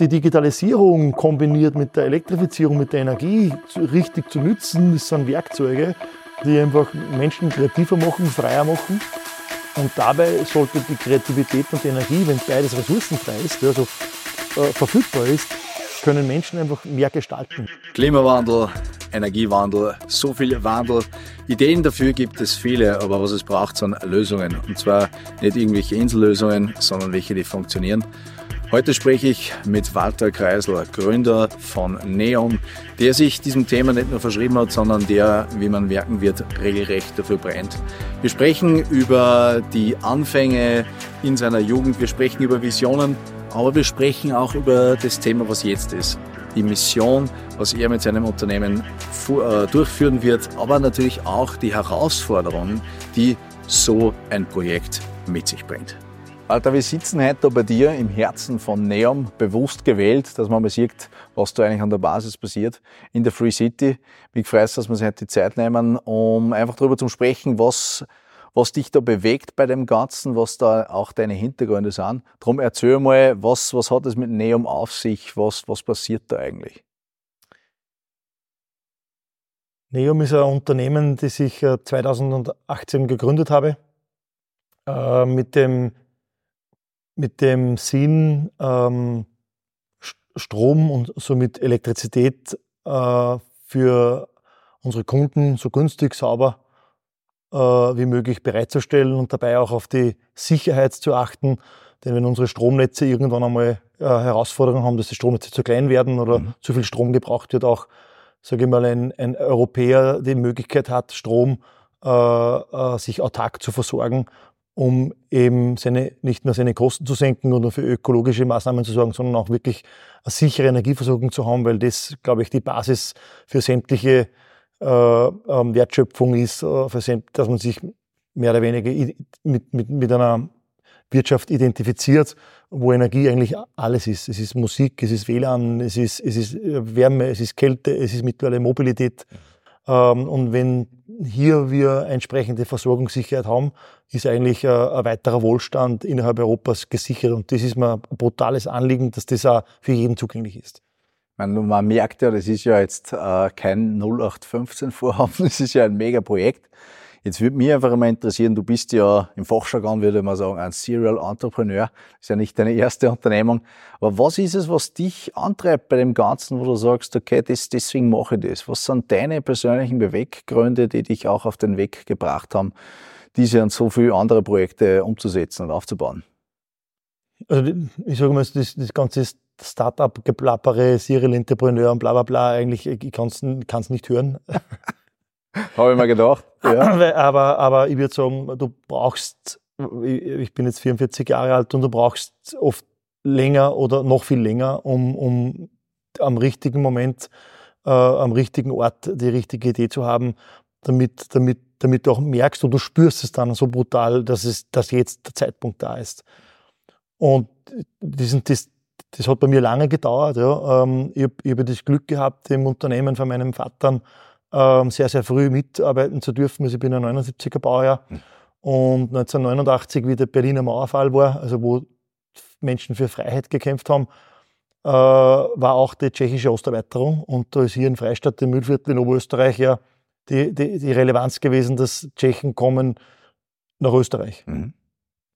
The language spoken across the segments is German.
die Digitalisierung kombiniert mit der Elektrifizierung, mit der Energie richtig zu nützen, das sind Werkzeuge, die einfach Menschen kreativer machen, freier machen. Und dabei sollte die Kreativität und die Energie, wenn beides ressourcenfrei ist, also äh, verfügbar ist, können Menschen einfach mehr gestalten. Klimawandel, Energiewandel, so viel Wandel. Ideen dafür gibt es viele, aber was es braucht, sind Lösungen. Und zwar nicht irgendwelche Insellösungen, sondern welche, die funktionieren. Heute spreche ich mit Walter Kreisler, Gründer von Neon, der sich diesem Thema nicht nur verschrieben hat, sondern der, wie man merken wird, regelrecht dafür brennt. Wir sprechen über die Anfänge in seiner Jugend, wir sprechen über Visionen, aber wir sprechen auch über das Thema, was jetzt ist. Die Mission, was er mit seinem Unternehmen äh, durchführen wird, aber natürlich auch die Herausforderungen, die so ein Projekt mit sich bringt. Alter, wir sitzen heute bei dir im Herzen von Neom, bewusst gewählt, dass man mal sieht, was da eigentlich an der Basis passiert in der Free City. Mich freut dass wir uns heute die Zeit nehmen, um einfach darüber zu sprechen, was, was dich da bewegt bei dem Ganzen, was da auch deine Hintergründe sind. Drum erzähl mal, was, was hat es mit Neom auf sich? Was, was passiert da eigentlich? Neom ist ein Unternehmen, das ich 2018 äh, gegründet habe, äh, mit dem mit dem Sinn, ähm, Strom und somit Elektrizität äh, für unsere Kunden so günstig, sauber äh, wie möglich bereitzustellen und dabei auch auf die Sicherheit zu achten. Denn wenn unsere Stromnetze irgendwann einmal äh, Herausforderungen haben, dass die Stromnetze zu klein werden oder mhm. zu viel Strom gebraucht wird, auch, sage ich mal, ein, ein Europäer die Möglichkeit hat, Strom äh, äh, sich autark zu versorgen um eben seine, nicht nur seine Kosten zu senken oder für ökologische Maßnahmen zu sorgen, sondern auch wirklich eine sichere Energieversorgung zu haben, weil das, glaube ich, die Basis für sämtliche äh, ähm, Wertschöpfung ist, äh, für dass man sich mehr oder weniger mit, mit, mit einer Wirtschaft identifiziert, wo Energie eigentlich alles ist. Es ist Musik, es ist WLAN, es ist, es ist äh, Wärme, es ist Kälte, es ist mittlerweile Mobilität. Ähm, und wenn hier wir entsprechende Versorgungssicherheit haben, ist eigentlich äh, ein weiterer Wohlstand innerhalb Europas gesichert. Und das ist mir ein brutales Anliegen, dass das auch für jeden zugänglich ist. Man, merkt ja, das ist ja jetzt äh, kein 0815-Vorhaben, das ist ja ein Mega-Projekt. Jetzt würde mich einfach mal interessieren, du bist ja im Fachjargon, würde man sagen, ein Serial Entrepreneur. Das ist ja nicht deine erste Unternehmung. Aber was ist es, was dich antreibt bei dem Ganzen, wo du sagst, okay, das, deswegen mache ich das? Was sind deine persönlichen Beweggründe, die dich auch auf den Weg gebracht haben, diese und so viele andere Projekte umzusetzen und aufzubauen? Also ich sage mal, das, das ganze Startup-Geplappere, Serial Entrepreneur und bla bla bla, eigentlich, ich kann es nicht hören. Habe ich mir gedacht. Ja. aber, aber ich würde sagen, du brauchst, ich bin jetzt 44 Jahre alt und du brauchst oft länger oder noch viel länger, um, um am richtigen Moment, äh, am richtigen Ort die richtige Idee zu haben, damit, damit, damit du auch merkst und du spürst es dann so brutal, dass, es, dass jetzt der Zeitpunkt da ist. Und diesen, das, das hat bei mir lange gedauert. Ja. Ähm, ich habe hab das Glück gehabt, im Unternehmen von meinem Vater ähm, sehr, sehr früh mitarbeiten zu dürfen. Also ich bin ein 79er Baujahr. Mhm. Und 1989, wie der Berliner Mauerfall war, also wo Menschen für Freiheit gekämpft haben, äh, war auch die tschechische Osterweiterung. Und da ist hier in Freistadt, im Mühlviertel in Oberösterreich, ja die, die, die Relevanz gewesen, dass Tschechen kommen nach Österreich. Mhm.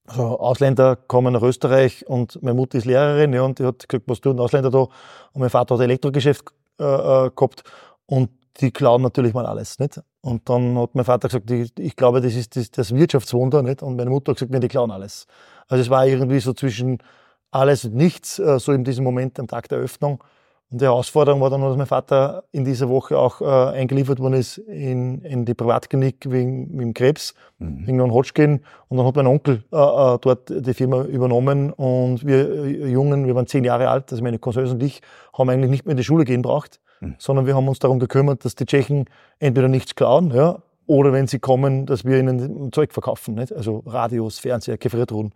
Also Ausländer kommen nach Österreich und meine Mutter ist Lehrerin ja, und die hat gesagt, was tun Ausländer da? Und mein Vater hat ein Elektrogeschäft äh, äh gehabt und die klauen natürlich mal alles, nicht? Und dann hat mein Vater gesagt, ich, ich glaube, das ist das, das, Wirtschaftswunder, nicht? Und meine Mutter hat gesagt, nee, die klauen alles. Also es war irgendwie so zwischen alles und nichts, äh, so in diesem Moment am Tag der Öffnung. Und die Herausforderung war dann, dass mein Vater in dieser Woche auch äh, eingeliefert worden ist in, in die Privatklinik wegen, wegen Krebs, mhm. wegen Non-Hodgkin. Und dann hat mein Onkel äh, äh, dort die Firma übernommen. Und wir äh, Jungen, wir waren zehn Jahre alt, also meine Cousins und ich, haben eigentlich nicht mehr in die Schule gehen braucht mhm. sondern wir haben uns darum gekümmert, dass die Tschechen entweder nichts klauen, ja, oder wenn sie kommen, dass wir ihnen Zeug verkaufen, nicht? also Radios, Fernseher, Gefriertruhen.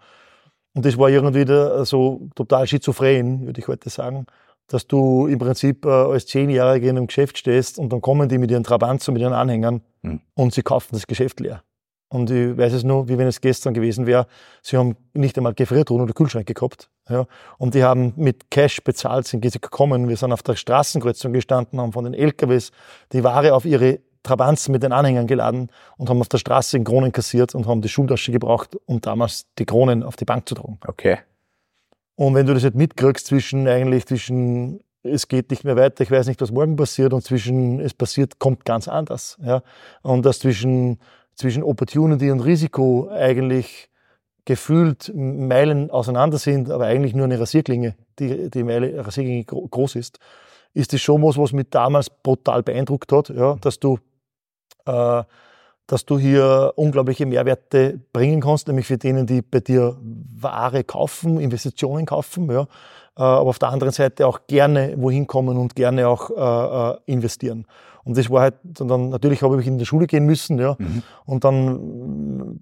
Und das war irgendwie da so total schizophren, würde ich heute sagen, dass du im Prinzip äh, als Zehnjähriger in einem Geschäft stehst und dann kommen die mit ihren Trabants und mit ihren Anhängern mhm. und sie kaufen das Geschäft leer. Und ich weiß es nur, wie wenn es gestern gewesen wäre, sie haben nicht einmal Gefriertruhen oder Kühlschränke gehabt. Ja. Und die haben mit Cash bezahlt, sind gekommen. Wir sind auf der Straßenkreuzung gestanden, haben von den LKWs die Ware auf ihre Trabanzen mit den Anhängern geladen und haben auf der Straße in Kronen kassiert und haben die Schultasche gebraucht, um damals die Kronen auf die Bank zu tragen. Okay. Und wenn du das jetzt mitkriegst zwischen eigentlich zwischen es geht nicht mehr weiter, ich weiß nicht, was morgen passiert und zwischen es passiert, kommt ganz anders. Ja? Und das zwischen, zwischen Opportunity und Risiko eigentlich gefühlt Meilen auseinander sind, aber eigentlich nur eine Rasierklinge, die, die Meile, Rasierklinge groß ist, ist das schon was, was mich damals brutal beeindruckt hat, ja, dass du äh, dass du hier unglaubliche Mehrwerte bringen kannst, nämlich für denen, die bei dir Ware kaufen, Investitionen kaufen, ja, äh, aber auf der anderen Seite auch gerne wohin kommen und gerne auch äh, äh investieren. Und das war halt, dann natürlich habe ich in die Schule gehen müssen, ja, mhm. und dann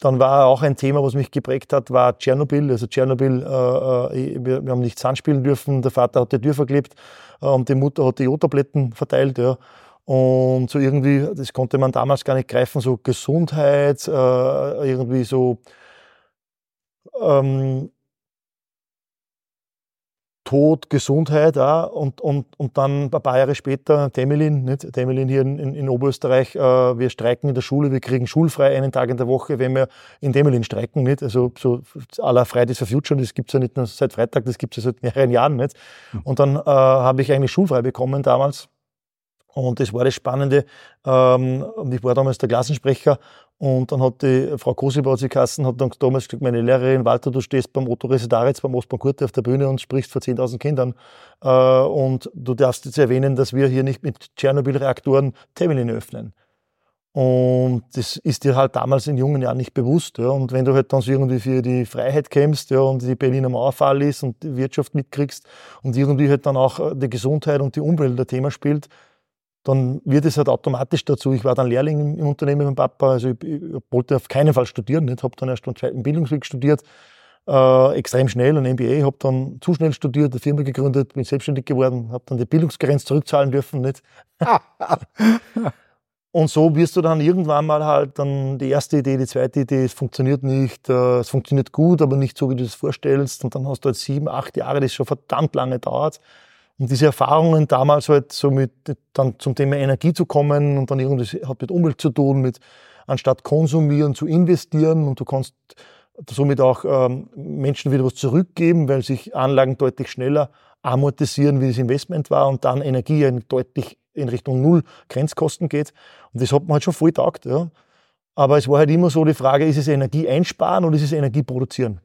dann war auch ein Thema, was mich geprägt hat, war Tschernobyl. Also Tschernobyl, äh, äh wir, wir, haben nichts anspielen dürfen. Der Vater hat die Tür verklebt äh, und die Mutter hat die Jodtabletten verteilt. Ja. Und so irgendwie, das konnte man damals gar nicht greifen, so Gesundheit, äh, irgendwie so ähm, Tod, Gesundheit auch. Und, und, und dann ein paar Jahre später Temelin, nicht? Temelin hier in, in, in Oberösterreich, äh, wir streiken in der Schule, wir kriegen schulfrei einen Tag in der Woche, wenn wir in Temelin streiken. Nicht? Also so aller Fridays for Future, das gibt's ja nicht nur seit Freitag, das gibt's ja seit mehreren Jahren. Nicht? Hm. Und dann äh, habe ich eigentlich schulfrei bekommen damals und das war das Spannende. Ähm, und ich war damals der Klassensprecher. Und dann hat die Frau Kosiba, sie Kassen, hat dann damals gesagt, meine Lehrerin, Walter, du stehst beim Otto beim Ostbahn Kurte auf der Bühne und sprichst vor 10.000 Kindern. Äh, und du darfst jetzt erwähnen, dass wir hier nicht mit Tschernobyl-Reaktoren Temelin öffnen. Und das ist dir halt damals in jungen Jahren nicht bewusst. Ja. Und wenn du halt dann so irgendwie für die Freiheit kämpfst ja, und die Berliner Mauerfall ist und die Wirtschaft mitkriegst und irgendwie halt dann auch die Gesundheit und die Umwelt ein Thema spielt, dann wird es halt automatisch dazu. Ich war dann Lehrling im, im Unternehmen mit Papa, also ich, ich, wollte auf keinen Fall studieren, nicht, habe dann erst einen zweiten Bildungsweg studiert, äh, extrem schnell, ein MBA, habe dann zu schnell studiert, eine Firma gegründet, bin selbstständig geworden, habe dann die Bildungsgrenze zurückzahlen dürfen, nicht. Und so wirst du dann irgendwann mal halt dann die erste Idee, die zweite Idee, es funktioniert nicht, äh, es funktioniert gut, aber nicht so, wie du es vorstellst. Und dann hast du halt sieben, acht Jahre, das schon verdammt lange dauert. Und diese Erfahrungen damals halt so mit dann zum Thema Energie zu kommen und dann irgendwie hat mit Umwelt zu tun, mit anstatt konsumieren zu investieren und du kannst somit auch ähm, Menschen wieder was zurückgeben, weil sich Anlagen deutlich schneller amortisieren, wie das Investment war und dann Energie deutlich in Richtung Null Grenzkosten geht. Und das hat man halt schon voll taugt. Ja. Aber es war halt immer so die Frage, ist es Energie einsparen oder ist es Energie produzieren?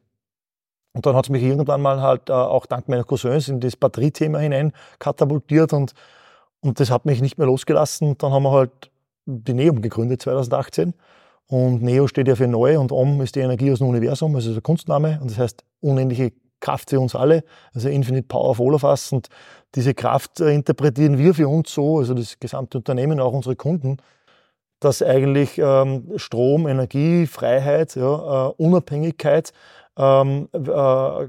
Und dann hat es mich irgendwann mal halt äh, auch dank meiner Cousins in das Batteriethema hinein katapultiert und, und das hat mich nicht mehr losgelassen. Dann haben wir halt die Neum gegründet 2018. Und Neo steht ja für neu und Om ist die Energie aus dem Universum, also der Kunstname. Und das heißt unendliche Kraft für uns alle, also Infinite Power of all of us. Und diese Kraft äh, interpretieren wir für uns so, also das gesamte Unternehmen, auch unsere Kunden, dass eigentlich ähm, Strom, Energie, Freiheit, ja, äh, Unabhängigkeit ähm, äh,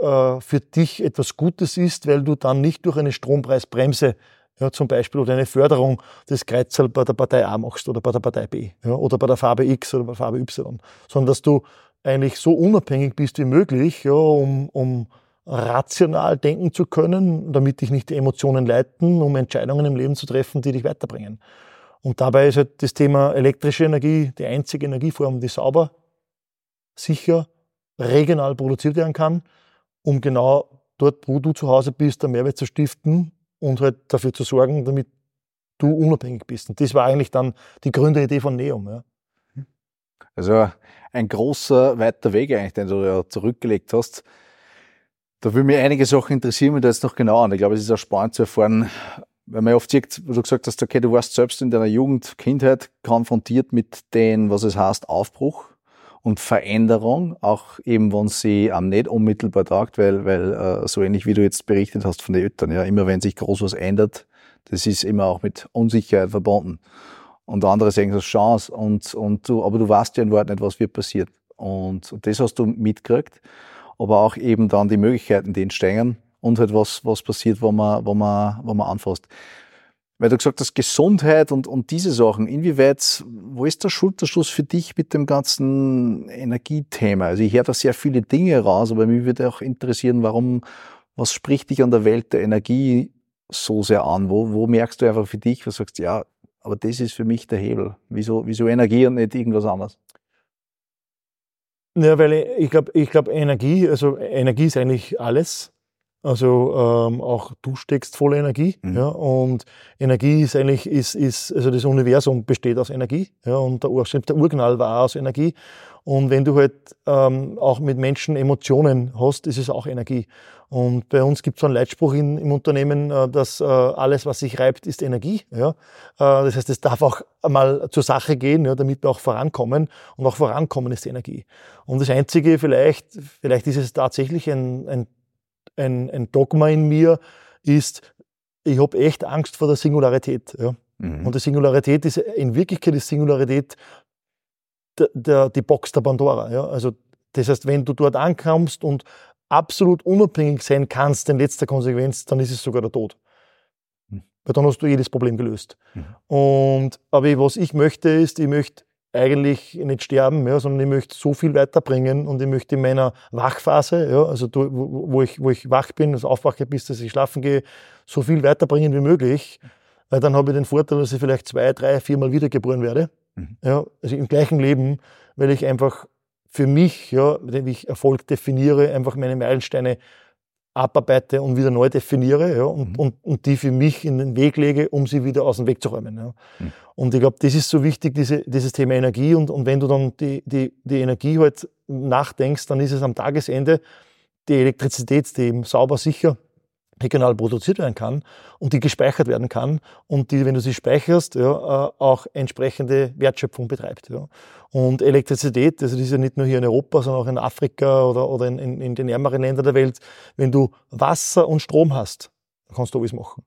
äh, für dich etwas Gutes ist, weil du dann nicht durch eine Strompreisbremse ja, zum Beispiel oder eine Förderung des Kreuzel bei der Partei A machst oder bei der Partei B ja, oder bei der Farbe X oder bei der Farbe Y, sondern dass du eigentlich so unabhängig bist wie möglich, ja, um, um rational denken zu können, damit dich nicht die Emotionen leiten, um Entscheidungen im Leben zu treffen, die dich weiterbringen. Und dabei ist halt das Thema elektrische Energie die einzige Energieform, die sauber, sicher regional produziert werden kann, um genau dort, wo du zu Hause bist, einen Mehrwert zu stiften und halt dafür zu sorgen, damit du unabhängig bist. Und das war eigentlich dann die Gründeridee von Neum. Ja. Also ein großer, weiter Weg eigentlich, den du ja zurückgelegt hast. Da würde mich einige Sachen interessieren, wenn du jetzt noch genau an. Ich glaube, es ist auch spannend zu erfahren, weil man oft sieht, wo du gesagt hast, okay, du warst selbst in deiner Jugend, Kindheit konfrontiert mit dem, was es heißt, Aufbruch und Veränderung, auch eben wenn sie am nicht unmittelbar tagt, weil, weil äh, so ähnlich wie du jetzt berichtet hast von den Eltern, ja, immer wenn sich groß was ändert, das ist immer auch mit Unsicherheit verbunden. Und andere sehen das Chance und, und du, aber du weißt ja in Wahrheit nicht, was wird passiert. Und, und das hast du mitgekriegt, aber auch eben dann die Möglichkeiten, die entstehen und halt was, was passiert, wo man, wo man, wo man anfasst. Weil du gesagt hast, Gesundheit und, und diese Sachen, inwieweit, wo ist der Schulterschluss für dich mit dem ganzen Energiethema? Also ich höre da sehr viele Dinge raus, aber mich würde auch interessieren, warum, was spricht dich an der Welt der Energie so sehr an? Wo, wo merkst du einfach für dich, was sagst, ja, aber das ist für mich der Hebel. Wieso, wieso Energie und nicht irgendwas anderes? Ja, weil ich, glaube, ich glaub, Energie, also Energie ist eigentlich alles. Also ähm, auch du steckst voller Energie. Mhm. Ja, und Energie ist eigentlich, ist, ist, also das Universum besteht aus Energie. Ja, und der, Ur, der Urknall war aus Energie. Und wenn du halt ähm, auch mit Menschen Emotionen hast, ist es auch Energie. Und bei uns gibt es so einen Leitspruch in, im Unternehmen, äh, dass äh, alles, was sich reibt, ist Energie. Ja? Äh, das heißt, es darf auch mal zur Sache gehen, ja, damit wir auch vorankommen. Und auch vorankommen ist Energie. Und das Einzige, vielleicht, vielleicht ist es tatsächlich ein, ein ein, ein Dogma in mir ist, ich habe echt Angst vor der Singularität. Ja. Mhm. Und die Singularität ist, in Wirklichkeit ist Singularität der, der, die Box der Pandora. Ja. Also, das heißt, wenn du dort ankommst und absolut unabhängig sein kannst in letzter Konsequenz, dann ist es sogar der Tod. Mhm. Weil dann hast du jedes Problem gelöst. Mhm. Und, aber was ich möchte, ist, ich möchte eigentlich nicht sterben, ja, sondern ich möchte so viel weiterbringen und ich möchte in meiner Wachphase, ja, also wo, ich, wo ich wach bin, also aufwache bis dass ich schlafen gehe, so viel weiterbringen wie möglich. Weil dann habe ich den Vorteil, dass ich vielleicht zwei, drei, viermal wiedergeboren werde. Mhm. Ja, also im gleichen Leben, weil ich einfach für mich, ja, wenn ich Erfolg definiere, einfach meine Meilensteine abarbeite und wieder neu definiere ja, und, mhm. und, und die für mich in den Weg lege, um sie wieder aus dem Weg zu räumen. Ja. Mhm. Und ich glaube, das ist so wichtig, diese, dieses Thema Energie. Und, und wenn du dann die, die, die Energie halt nachdenkst, dann ist es am Tagesende die Elektrizität, die eben sauber, sicher regional produziert werden kann und die gespeichert werden kann und die, wenn du sie speicherst, ja, äh, auch entsprechende Wertschöpfung betreibt. Ja. Und Elektrizität, also das ist ja nicht nur hier in Europa, sondern auch in Afrika oder, oder in, in, in den ärmeren Ländern der Welt, wenn du Wasser und Strom hast, kannst du alles machen.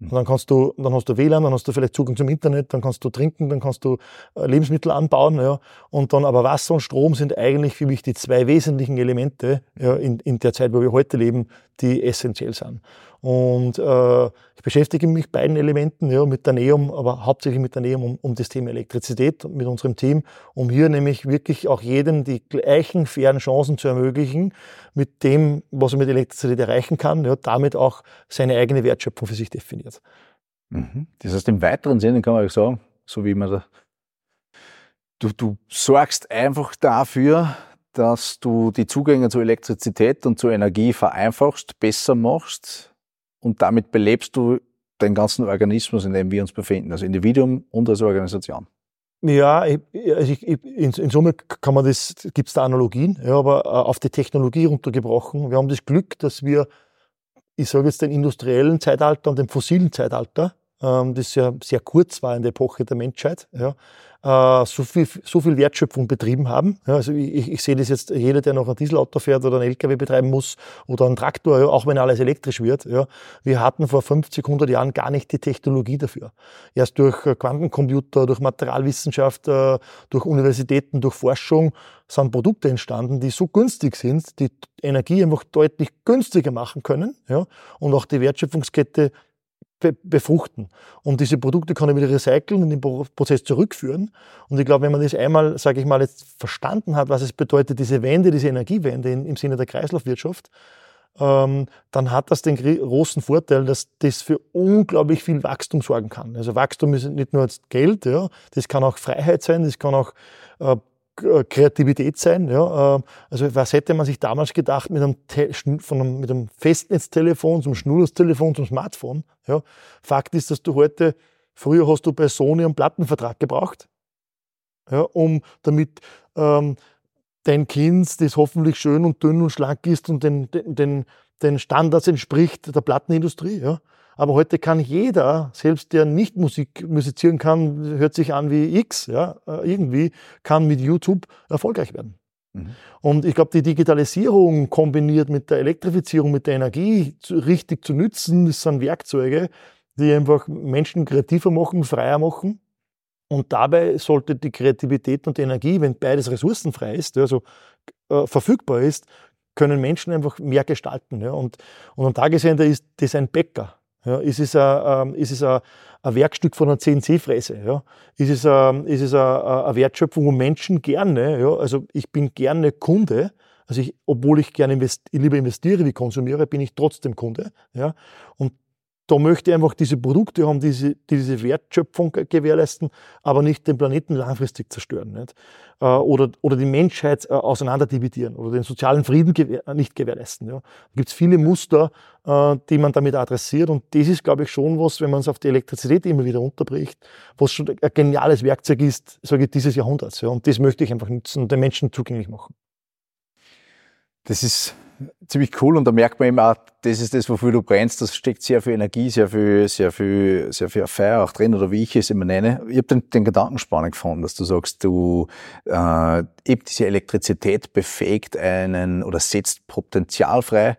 Und dann kannst du, dann hast du WLAN, dann hast du vielleicht Zugang zum Internet, dann kannst du trinken, dann kannst du äh, Lebensmittel anbauen, ja. Und dann aber Wasser und Strom sind eigentlich für mich die zwei wesentlichen Elemente, ja, in, in der Zeit, wo wir heute leben, die essentiell sind. Und äh, ich beschäftige mich beiden Elementen, ja, mit der Neum, aber hauptsächlich mit der Neum um, um das Thema Elektrizität mit unserem Team, um hier nämlich wirklich auch jedem die gleichen fairen Chancen zu ermöglichen, mit dem, was er mit Elektrizität erreichen kann, ja, damit auch seine eigene Wertschöpfung für sich definiert. Mhm. Das heißt, im weiteren Sinne kann man auch sagen, so wie man da, du, du sorgst einfach dafür, dass du die Zugänge zur Elektrizität und zur Energie vereinfachst, besser machst, und damit belebst du den ganzen Organismus, in dem wir uns befinden, also Individuum und als Organisation. Ja, ich, also ich, in, in, Summe kann man das, gibt es da Analogien, ja, aber äh, auf die Technologie runtergebrochen. Wir haben das Glück, dass wir, ich sage jetzt den industriellen Zeitalter und dem fossilen Zeitalter, ähm, das ja sehr kurz war in der Epoche der Menschheit, ja, äh, so, viel, so viel Wertschöpfung betrieben haben. Ja, also ich, ich sehe das jetzt, jeder, der noch ein Dieselauto fährt oder ein LKW betreiben muss oder einen Traktor, ja, auch wenn alles elektrisch wird. Ja, wir hatten vor 50, 100 Jahren gar nicht die Technologie dafür. Erst durch äh, Quantencomputer, durch Materialwissenschaft, äh, durch Universitäten, durch Forschung sind Produkte entstanden, die so günstig sind, die Energie einfach deutlich günstiger machen können ja, und auch die Wertschöpfungskette be befruchten. Und diese Produkte kann ich wieder recyceln und den Prozess zurückführen. Und ich glaube, wenn man das einmal, sage ich mal, jetzt verstanden hat, was es bedeutet, diese Wende, diese Energiewende im Sinne der Kreislaufwirtschaft, ähm, dann hat das den großen Vorteil, dass das für unglaublich viel Wachstum sorgen kann. Also Wachstum ist nicht nur Geld, ja, das kann auch Freiheit sein, das kann auch äh, Kreativität sein. Ja. Ähm, also was hätte man sich damals gedacht mit einem, von einem, mit einem Festnetztelefon zum Schnurlostelefon zum Smartphone? Ja. Fakt ist, dass du heute, früher hast du bei Sony einen Plattenvertrag gebraucht, ja, um damit ähm, dein Kind, das hoffentlich schön und dünn und schlank ist und den, den, den Standards entspricht der Plattenindustrie, ja, aber heute kann jeder, selbst der nicht Musik musizieren kann, hört sich an wie X, ja, äh, irgendwie, kann mit YouTube erfolgreich werden. Mhm. Und ich glaube, die Digitalisierung kombiniert mit der Elektrifizierung, mit der Energie richtig zu nützen, das sind Werkzeuge, die einfach Menschen kreativer machen, freier machen. Und dabei sollte die Kreativität und die Energie, wenn beides ressourcenfrei ist, also äh, verfügbar ist, können Menschen einfach mehr gestalten. Ja. Und, und am Tagesende ist das ein Bäcker Ja, ist es ein, ähm, ist es ein, ein Werkstück von einer CNC-Fräse? Ja? Ist es, ein, ist es eine, eine Wertschöpfung, wo Menschen gerne, ja? also ich bin gerne Kunde, also ich, obwohl ich gerne invest, lieber investiere wie konsumiere, bin ich trotzdem Kunde. Ja? Und da möchte ich einfach diese Produkte haben, die diese, die diese Wertschöpfung gewährleisten, aber nicht den Planeten langfristig zerstören. Nicht? Äh, oder, oder die Menschheit äh, auseinanderdividieren oder den sozialen Frieden gewähr, nicht gewährleisten. Ja? Da gibt es viele Muster, äh, die man damit adressiert. Und das ist, glaube ich, schon was, wenn man es auf die Elektrizität immer wieder unterbricht, was schon ein geniales Werkzeug ist, sage ich, dieses Jahrhunderts. Ja? Und das möchte ich einfach nutzen und den Menschen zugänglich machen. Das ist ziemlich cool und da merkt man eben auch, das ist das, wofür du brennst, das steckt sehr viel Energie, sehr viel, sehr viel, sehr viel Feuer auch drin oder wie ich es immer nenne. Ich habe den, den Gedanken spannend gefunden, dass du sagst, du äh, eben diese Elektrizität befähigt einen oder setzt Potenzial frei,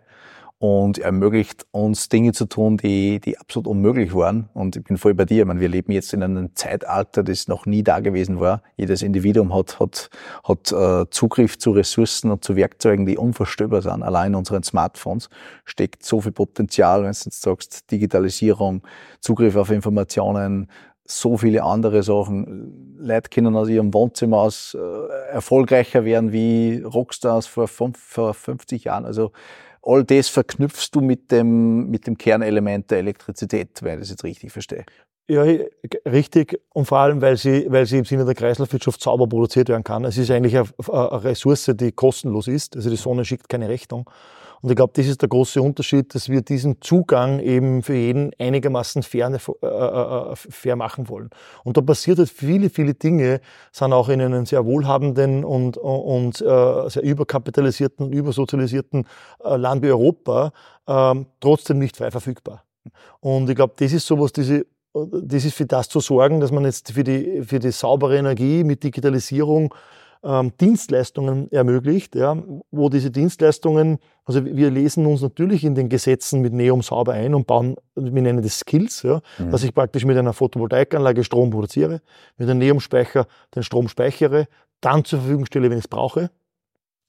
und ermöglicht uns Dinge zu tun, die, die absolut unmöglich waren. Und ich bin voll bei dir. Ich meine, wir leben jetzt in einem Zeitalter, das noch nie da gewesen war. Jedes Individuum hat, hat, hat äh, Zugriff zu Ressourcen und zu Werkzeugen, die unvorstellbar sind. Allein in unseren Smartphones steckt so viel Potenzial, wenn du jetzt sagst, Digitalisierung, Zugriff auf Informationen, so viele andere Sachen. Leute können aus ihrem Wohnzimmer aus äh, erfolgreicher werden wie Rockstars vor, fünf, vor 50 Jahren. Also all das verknüpfst du mit dem, mit dem Kernelement der Elektrizität, wenn ich das jetzt richtig verstehe. Ja, richtig. Und vor allem, weil sie, weil sie im Sinne der Kreislaufwirtschaft sauber produziert werden kann. Es ist eigentlich eine, eine Ressource, die kostenlos ist. Also die Sonne schickt keine Rechnung. Und ich glaube, das ist der große Unterschied, dass wir diesen Zugang eben für jeden einigermaßen fair, äh, äh, fair machen wollen. Und da passiert halt viele, viele Dinge, sind auch in einem sehr wohlhabenden und, und äh, sehr überkapitalisierten und übersozialisierten äh, Land wie Europa äh, trotzdem nicht frei verfügbar. Und ich glaube, das ist sowas, diese das ist für das zu sorgen, dass man jetzt für die, für die saubere Energie mit Digitalisierung ähm, Dienstleistungen ermöglicht, ja, wo diese Dienstleistungen, also wir lesen uns natürlich in den Gesetzen mit Neum sauber ein und bauen, wir nennen das Skills, ja, mhm. dass ich praktisch mit einer Photovoltaikanlage Strom produziere, mit einem Neumspeicher den Strom speichere, dann zur Verfügung stelle, wenn ich es brauche,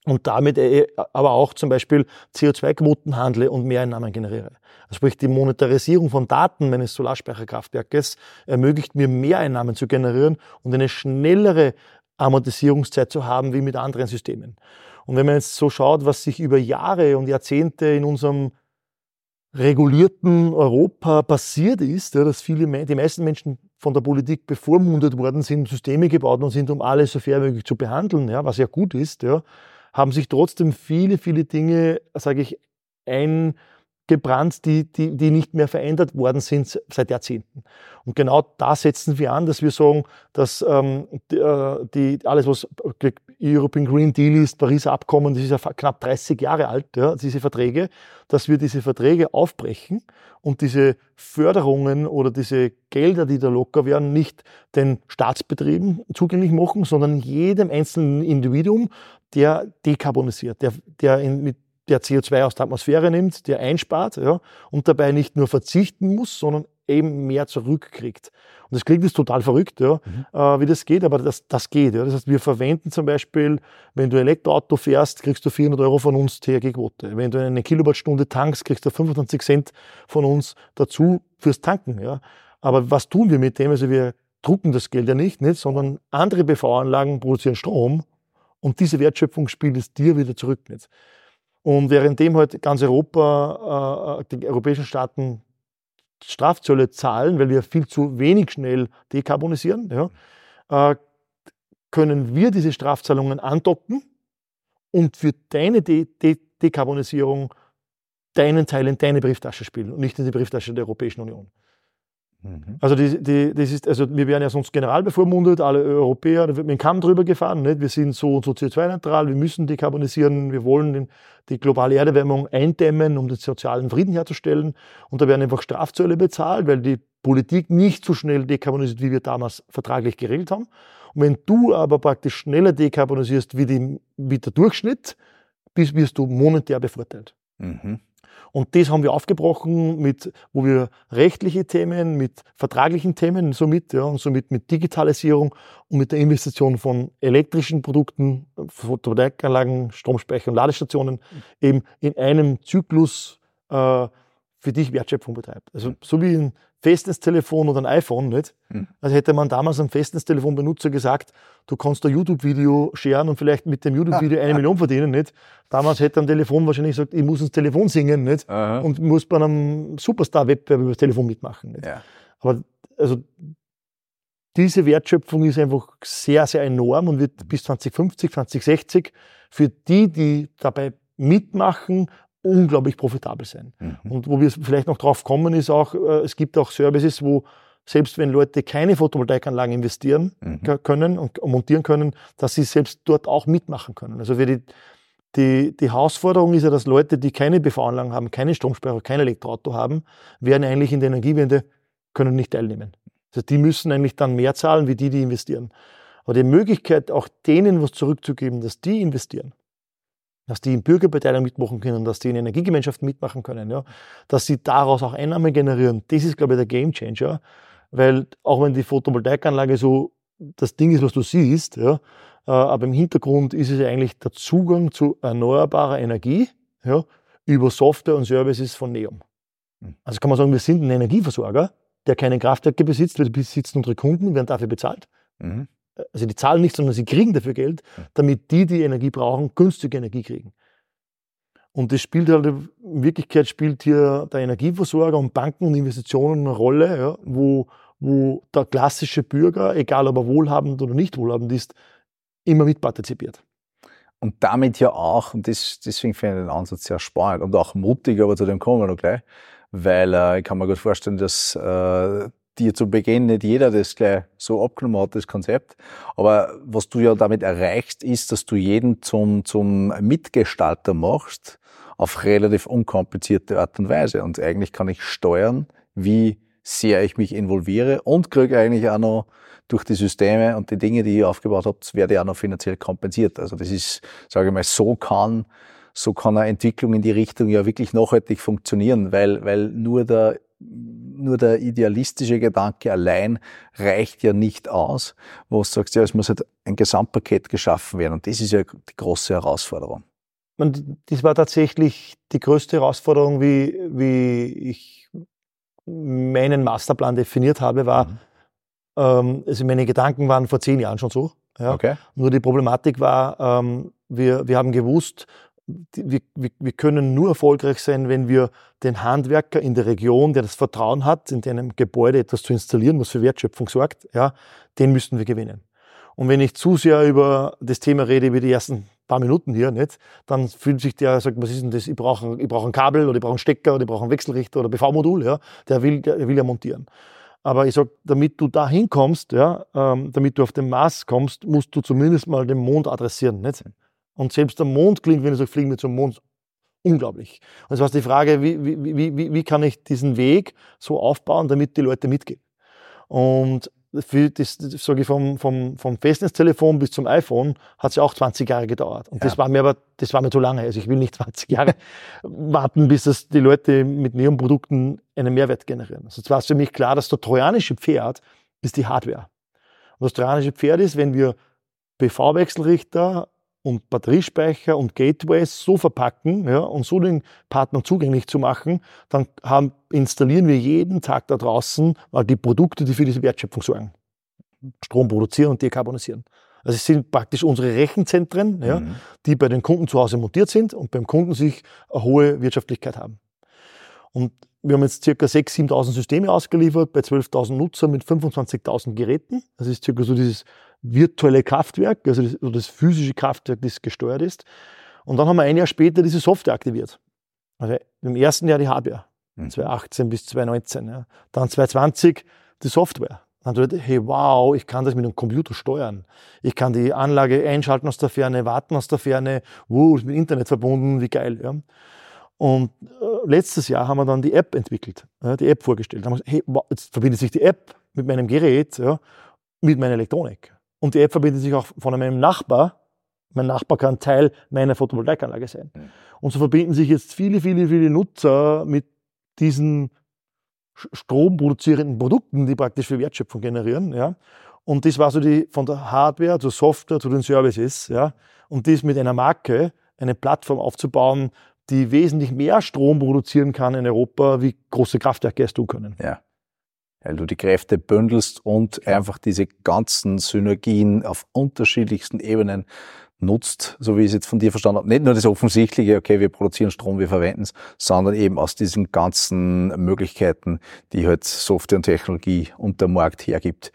und damit äh, aber auch zum Beispiel CO2-Quoten handle und Mehreinnahmen generiere. Also sprich, die Monetarisierung von Daten meines Solarspeicherkraftwerkes ermöglicht mir Mehreinnahmen zu generieren und eine schnellere Amortisierungszeit zu haben wie mit anderen Systemen. Und wenn man jetzt so schaut, was sich über Jahre und Jahrzehnte in unserem regulierten Europa passiert ist, ja, dass viele, die meisten Menschen von der Politik bevormundet worden sind, Systeme gebaut worden sind, um alles so fair möglich zu behandeln, ja, was ja gut ist, ja, haben sich trotzdem viele, viele Dinge, sage ich, ein, gebrannt, die, die, die nicht mehr verändert worden sind seit Jahrzehnten. Und genau da setzen wir an, dass wir sagen, dass ähm, äh, die, alles, was European Green Deal ist, Pariser Abkommen, das ist ja knapp 30 Jahre alt, ja, diese Verträge, dass wir diese Verträge aufbrechen und diese Förderungen oder diese Gelder, die da locker werden, nicht den Staatsbetrieben zugänglich machen, sondern jedem einzelnen Individuum, der dekarbonisiert, der, der in, mit der CO2 aus der Atmosphäre nimmt, der einspart ja, und dabei nicht nur verzichten muss, sondern eben mehr zurückkriegt. Und das klingt jetzt total verrückt, ja, mhm. äh, wie das geht, aber das, das geht. Ja. Das heißt, wir verwenden zum Beispiel, wenn du ein Elektroauto fährst, kriegst du 400 Euro von uns THG-Quote. Wenn du eine Kilowattstunde tankst, kriegst du 25 Cent von uns dazu fürs Tanken. Ja. Aber was tun wir mit dem? Also wir drucken das Geld ja nicht, nicht sondern andere BV-Anlagen produzieren Strom und diese Wertschöpfung spielt es dir wieder zurück. Nicht? Und währenddem halt ganz Europa, äh, die europäischen Staaten Strafzölle zahlen, weil wir viel zu wenig schnell dekarbonisieren, ja, äh, können wir diese Strafzahlungen andocken und für deine De De Dekarbonisierung deinen Teil in deine Brieftasche spielen und nicht in die Brieftasche der Europäischen Union. Mhm. Also, die, die, das ist, also wir werden ja sonst general bevormundet, alle Europäer, da wird mit dem Kamm drüber gefahren. Nicht? Wir sind so und so CO2-neutral, wir müssen dekarbonisieren, wir wollen den, die globale Erderwärmung eindämmen, um den sozialen Frieden herzustellen. Und da werden einfach Strafzölle bezahlt, weil die Politik nicht so schnell dekarbonisiert, wie wir damals vertraglich geregelt haben. Und wenn du aber praktisch schneller dekarbonisierst wie, die, wie der Durchschnitt, bist, wirst du monetär bevorteilt. Mhm. Und das haben wir aufgebrochen mit, wo wir rechtliche Themen, mit vertraglichen Themen somit, ja, und somit mit Digitalisierung und mit der Investition von elektrischen Produkten, Photovoltaikanlagen, Stromspeicher und Ladestationen eben in einem Zyklus äh, für dich Wertschöpfung betreibt. Also so wie ein Festnetztelefon oder ein iPhone, nicht? Mhm. Also hätte man damals einem Festnetztelefonbenutzer gesagt, du kannst ein YouTube-Video scheren und vielleicht mit dem YouTube-Video eine Million verdienen, nicht? Damals hätte am Telefon wahrscheinlich gesagt, ich muss ins Telefon singen, nicht? Aha. Und muss bei einem Superstar-Wettbewerb über das Telefon mitmachen, nicht? Ja. Aber also diese Wertschöpfung ist einfach sehr, sehr enorm und wird bis 2050, 2060 für die, die dabei mitmachen, unglaublich profitabel sein. Mhm. Und wo wir vielleicht noch drauf kommen, ist auch, äh, es gibt auch Services, wo selbst wenn Leute keine Photovoltaikanlagen investieren mhm. können und montieren können, dass sie selbst dort auch mitmachen können. Also die, die, die Herausforderung ist ja, dass Leute, die keine PV-Anlagen haben, keine Stromspeicher, kein Elektroauto haben, werden eigentlich in der Energiewende, können nicht teilnehmen. Also die müssen eigentlich dann mehr zahlen, wie die, die investieren. Aber die Möglichkeit, auch denen was zurückzugeben, dass die investieren, dass die in Bürgerbeteiligung mitmachen können, dass die in Energiegemeinschaften mitmachen können, ja, dass sie daraus auch Einnahmen generieren. Das ist, glaube ich, der Gamechanger, weil auch wenn die Photovoltaikanlage so das Ding ist, was du siehst, ja, äh, aber im Hintergrund ist es eigentlich der Zugang zu erneuerbarer Energie ja, über Software und Services von Neom. Hm. Also kann man sagen, wir sind ein Energieversorger, der keine Kraftwerke besitzt, wir besitzen unsere Kunden, werden dafür bezahlt. Mhm also die zahlen nicht, sondern sie kriegen dafür Geld, damit die, die Energie brauchen, günstige Energie kriegen. Und das spielt halt, in Wirklichkeit spielt hier der Energieversorger und Banken und Investitionen eine Rolle, ja, wo, wo der klassische Bürger, egal ob er wohlhabend oder nicht wohlhabend ist, immer mitpartizipiert. Und damit ja auch, und das, deswegen finde ich den Ansatz sehr spannend und auch mutig, aber zu dem kommen wir noch gleich, weil äh, ich kann mir gut vorstellen, dass äh, dir zu Beginn nicht jeder das gleich so abgenommen hat, das Konzept. Aber was du ja damit erreichst, ist, dass du jeden zum, zum Mitgestalter machst auf relativ unkomplizierte Art und Weise. Und eigentlich kann ich steuern, wie sehr ich mich involviere und kriege eigentlich auch noch durch die Systeme und die Dinge, die ihr aufgebaut habt, werde ich auch noch finanziell kompensiert. Also das ist, sage ich mal, so kann, so kann eine Entwicklung in die Richtung ja wirklich nachhaltig funktionieren, weil, weil nur der nur der idealistische Gedanke allein reicht ja nicht aus, wo du sagst, ja, es muss halt ein Gesamtpaket geschaffen werden. Und das ist ja die große Herausforderung. Und das war tatsächlich die größte Herausforderung, wie, wie ich meinen Masterplan definiert habe, war, mhm. ähm, also meine Gedanken waren vor zehn Jahren schon so. Ja. Okay. Nur die Problematik war, ähm, wir, wir haben gewusst, wir, wir, können nur erfolgreich sein, wenn wir den Handwerker in der Region, der das Vertrauen hat, in einem Gebäude etwas zu installieren, was für Wertschöpfung sorgt, ja, den müssten wir gewinnen. Und wenn ich zu sehr über das Thema rede, wie die ersten paar Minuten hier, nicht, dann fühlt sich der, sagt, was ist denn das? Ich brauche, ich brauche ein Kabel oder ich brauche einen Stecker oder ich brauche einen Wechselrichter oder PV-Modul, ja, der will, der will ja montieren. Aber ich sag, damit du da hinkommst, ja, ähm, damit du auf den Mars kommst, musst du zumindest mal den Mond adressieren. Nicht? Und selbst der Mond klingt, wenn du sagst, fliegen wir zum Mond, unglaublich. Und jetzt war die Frage, wie, wie, wie, wie kann ich diesen Weg so aufbauen, damit die Leute mitgehen? Und für das, das sage ich vom, vom, vom Festnetztelefon bis zum iPhone hat es ja auch 20 Jahre gedauert. Und ja. das war mir aber, das war mir zu lange. Also ich will nicht 20 Jahre warten, bis das die Leute mit Neon-Produkten einen Mehrwert generieren. Also es war für mich klar, dass der trojanische Pferd ist die Hardware. Und das trojanische Pferd ist, wenn wir PV-Wechselrichter und Batteriespeicher und Gateways so verpacken ja, und so den Partnern zugänglich zu machen, dann haben, installieren wir jeden Tag da draußen mal die Produkte, die für diese Wertschöpfung sorgen. Strom produzieren und dekarbonisieren. Also es sind praktisch unsere Rechenzentren, ja, mhm. die bei den Kunden zu Hause montiert sind und beim Kunden sich eine hohe Wirtschaftlichkeit haben. Und wir haben jetzt circa 6.000, 7.000 Systeme ausgeliefert bei 12.000 Nutzern mit 25.000 Geräten. Das ist circa so dieses virtuelle Kraftwerk, also das, das, physische Kraftwerk, das gesteuert ist. Und dann haben wir ein Jahr später diese Software aktiviert. Also im ersten Jahr die Hardware, mhm. 2018 bis 2019. Ja. Dann 2020 die Software. Dann dachte ich, hey, wow, ich kann das mit einem Computer steuern. Ich kann die Anlage einschalten aus der Ferne, warten aus der Ferne, wow, ist mit Internet verbunden, wie geil. Ja. Und äh, letztes Jahr haben wir dann die App entwickelt, ja, die App vorgestellt. Dann haben wir gesagt, hey, wow, jetzt verbindet sich die App mit meinem Gerät, ja, mit meiner Elektronik. Und die App verbindet sich auch von meinem Nachbar. Mein Nachbar kann Teil meiner Photovoltaikanlage sein. Und so verbinden sich jetzt viele, viele, viele Nutzer mit diesen stromproduzierenden Produkten, die praktisch für Wertschöpfung generieren. Ja. Und das war so die von der Hardware zur Software zu den Services. Ja. Und das mit einer Marke, eine Plattform aufzubauen, die wesentlich mehr Strom produzieren kann in Europa, wie große Kraftwerke es tun können. Ja. Weil du die Kräfte bündelst und einfach diese ganzen Synergien auf unterschiedlichsten Ebenen nutzt, so wie ich es jetzt von dir verstanden habe. Nicht nur das Offensichtliche, okay, wir produzieren Strom, wir verwenden es, sondern eben aus diesen ganzen Möglichkeiten, die halt Software und Technologie und der Markt hergibt.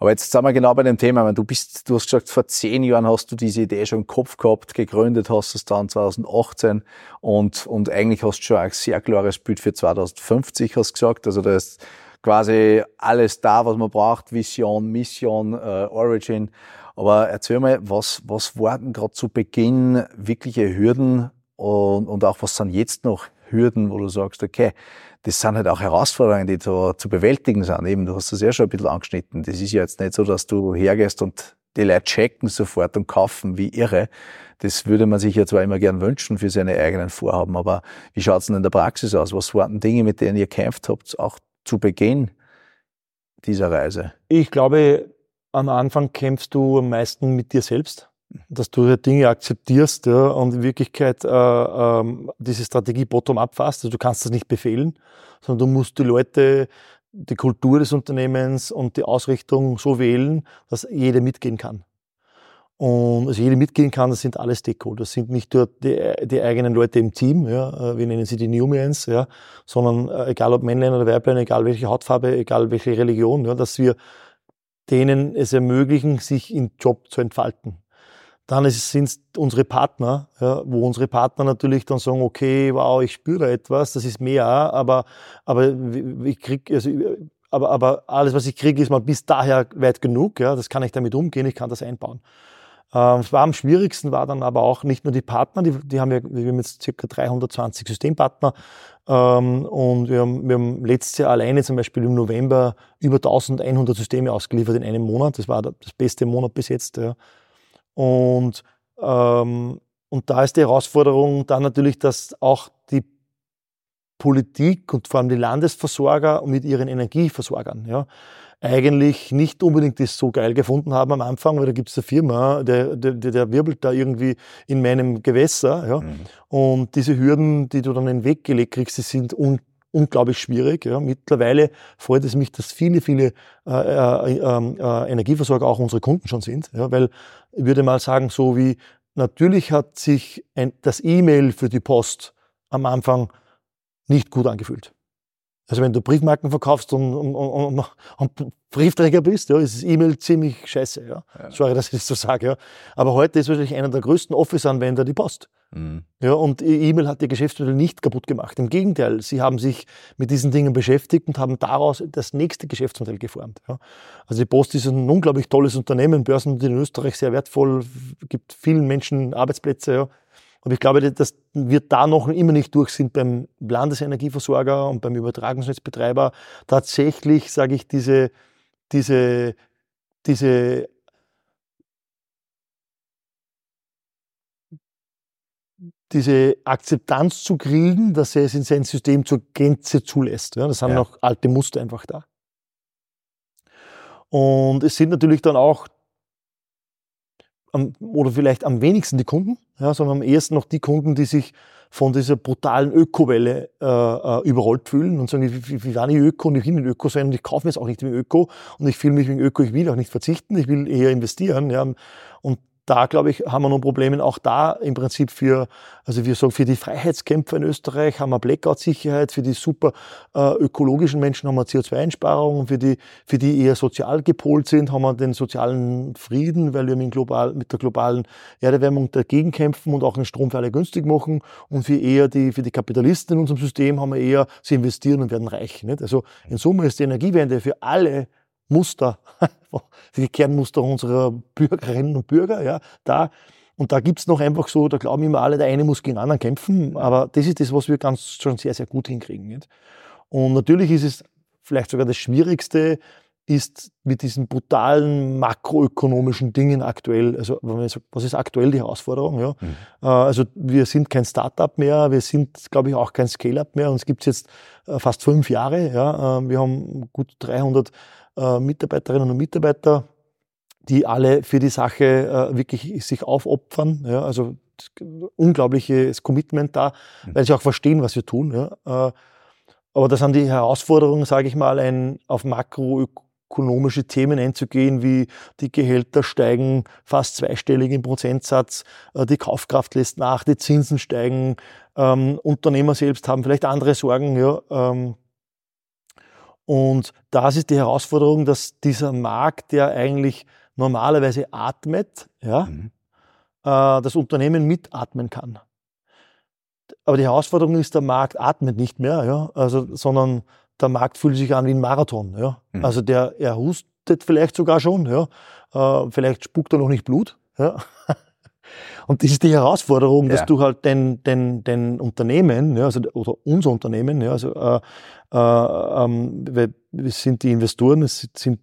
Aber jetzt sind wir genau bei dem Thema. Du bist, du hast gesagt, vor zehn Jahren hast du diese Idee schon im Kopf gehabt, gegründet hast es dann 2018 und, und eigentlich hast du schon ein sehr klares Bild für 2050, hast gesagt. Also da ist quasi alles da, was man braucht. Vision, Mission, äh, Origin. Aber erzähl mal, was, was waren gerade zu Beginn wirkliche Hürden und, und auch was sind jetzt noch Hürden, wo du sagst, okay, das sind halt auch Herausforderungen, die da zu bewältigen sind. Eben, du hast das ja schon ein bisschen angeschnitten. Das ist ja jetzt nicht so, dass du hergehst und die Leute checken sofort und kaufen wie irre. Das würde man sich ja zwar immer gern wünschen für seine eigenen Vorhaben, aber wie schaut's denn in der Praxis aus? Was waren Dinge, mit denen ihr kämpft habt, auch zu Beginn dieser Reise? Ich glaube, am Anfang kämpfst du am meisten mit dir selbst dass du Dinge akzeptierst ja, und in Wirklichkeit äh, ähm, diese Strategie bottom-up fasst. Also du kannst das nicht befehlen, sondern du musst die Leute, die Kultur des Unternehmens und die Ausrichtung so wählen, dass jeder mitgehen kann. Und also jeder mitgehen kann, das sind alle Stakeholder. Das sind nicht nur die, die eigenen Leute im Team, ja, äh, wir nennen sie die Newmans, ja, sondern äh, egal ob Männlein oder Weiblein, egal welche Hautfarbe, egal welche Religion, ja, dass wir denen es ermöglichen, sich im Job zu entfalten. Dann sind es unsere Partner, ja, wo unsere Partner natürlich dann sagen, okay, wow, ich spüre etwas, das ist mehr, aber, aber ich krieg, also, aber, aber alles, was ich kriege, ist mal bis daher weit genug, ja, das kann ich damit umgehen, ich kann das einbauen. Ähm, war am schwierigsten, war dann aber auch nicht nur die Partner, die, die haben wir, wir haben jetzt circa 320 Systempartner ähm, und wir haben, wir haben letztes Jahr alleine zum Beispiel im November über 1100 Systeme ausgeliefert in einem Monat. Das war das beste Monat bis jetzt. Ja. Und, ähm, und da ist die Herausforderung dann natürlich, dass auch die Politik und vor allem die Landesversorger mit ihren Energieversorgern ja, eigentlich nicht unbedingt das so geil gefunden haben am Anfang, weil da gibt es eine Firma, der, der, der wirbelt da irgendwie in meinem Gewässer. Ja. Mhm. Und diese Hürden, die du dann in den Weg gelegt kriegst, die sind un unglaublich schwierig. Ja. Mittlerweile freut es mich, dass viele, viele äh, äh, ähm, äh, Energieversorger auch unsere Kunden schon sind, ja, weil ich würde mal sagen, so wie natürlich hat sich ein, das E-Mail für die Post am Anfang nicht gut angefühlt. Also wenn du Briefmarken verkaufst und, und, und, und Briefträger bist, ja, ist E-Mail ziemlich scheiße. Ja. ja. Sorry, dass ich das so sage. Ja. Aber heute ist wahrscheinlich einer der größten Office-Anwender die Post. Mhm. Ja, und E-Mail hat ihr Geschäftsmodell nicht kaputt gemacht. Im Gegenteil, sie haben sich mit diesen Dingen beschäftigt und haben daraus das nächste Geschäftsmodell geformt. Ja. Also die Post ist ein unglaublich tolles Unternehmen, Börsen in Österreich sehr wertvoll, gibt vielen Menschen Arbeitsplätze. Ja. Aber ich glaube, dass wir da noch immer nicht durch sind beim Landesenergieversorger und beim Übertragungsnetzbetreiber tatsächlich, sage ich, diese, diese, diese diese Akzeptanz zu kriegen, dass er es in sein System zur Gänze zulässt. Ja, das sind ja. noch alte Muster einfach da. Und es sind natürlich dann auch am, oder vielleicht am wenigsten die Kunden, ja, sondern am ehesten noch die Kunden, die sich von dieser brutalen Ökowelle äh, äh überrollt fühlen und sagen, ich, ich, ich war nicht Öko und ich will nicht Öko sein und ich kaufe mir jetzt auch nicht wie Öko und ich fühle mich wie Öko, ich will auch nicht verzichten, ich will eher investieren. Ja. Und da, glaube ich, haben wir noch Probleme. Auch da im Prinzip für, also wir sagen, für die Freiheitskämpfer in Österreich haben wir Blackout-Sicherheit, für die super äh, ökologischen Menschen haben wir CO2-Einsparungen, für die, für die eher sozial gepolt sind, haben wir den sozialen Frieden, weil wir mit, global, mit der globalen Erderwärmung dagegen kämpfen und auch den Strom für alle günstig machen. Und für eher die, für die Kapitalisten in unserem System haben wir eher, sie investieren und werden reich. Nicht? Also in Summe ist die Energiewende für alle Muster, die Kernmuster unserer Bürgerinnen und Bürger, ja, da. Und da gibt's noch einfach so, da glauben immer alle, der eine muss gegen den anderen kämpfen, aber das ist das, was wir ganz schon sehr, sehr gut hinkriegen. Nicht? Und natürlich ist es vielleicht sogar das Schwierigste, ist mit diesen brutalen makroökonomischen Dingen aktuell, also was ist aktuell die Herausforderung? Ja? Mhm. Äh, also wir sind kein Startup mehr, wir sind, glaube ich, auch kein Scale-up mehr. Uns gibt's jetzt äh, fast fünf Jahre. Ja? Äh, wir haben gut 300 äh, Mitarbeiterinnen und Mitarbeiter, die alle für die Sache äh, wirklich sich aufopfern. Ja, also unglaubliches Commitment da, mhm. weil sie auch verstehen, was wir tun. Ja. Äh, aber das sind die Herausforderungen, sage ich mal, ein, auf makroökonomische Themen einzugehen, wie die Gehälter steigen fast zweistellig im Prozentsatz, äh, die Kaufkraft lässt nach, die Zinsen steigen, ähm, Unternehmer selbst haben vielleicht andere Sorgen. Ja, ähm, und das ist die Herausforderung, dass dieser Markt, der eigentlich normalerweise atmet, ja, mhm. äh, das Unternehmen mitatmen kann. Aber die Herausforderung ist, der Markt atmet nicht mehr, ja, also, sondern der Markt fühlt sich an wie ein Marathon. Ja. Mhm. Also der, er hustet vielleicht sogar schon, ja. Äh, vielleicht spuckt er noch nicht Blut. Ja. Und das ist die Herausforderung, dass ja. du halt den, den, den Unternehmen, ja, also, oder unser Unternehmen, ja, also äh, äh, ähm, wir sind die Investoren, es sind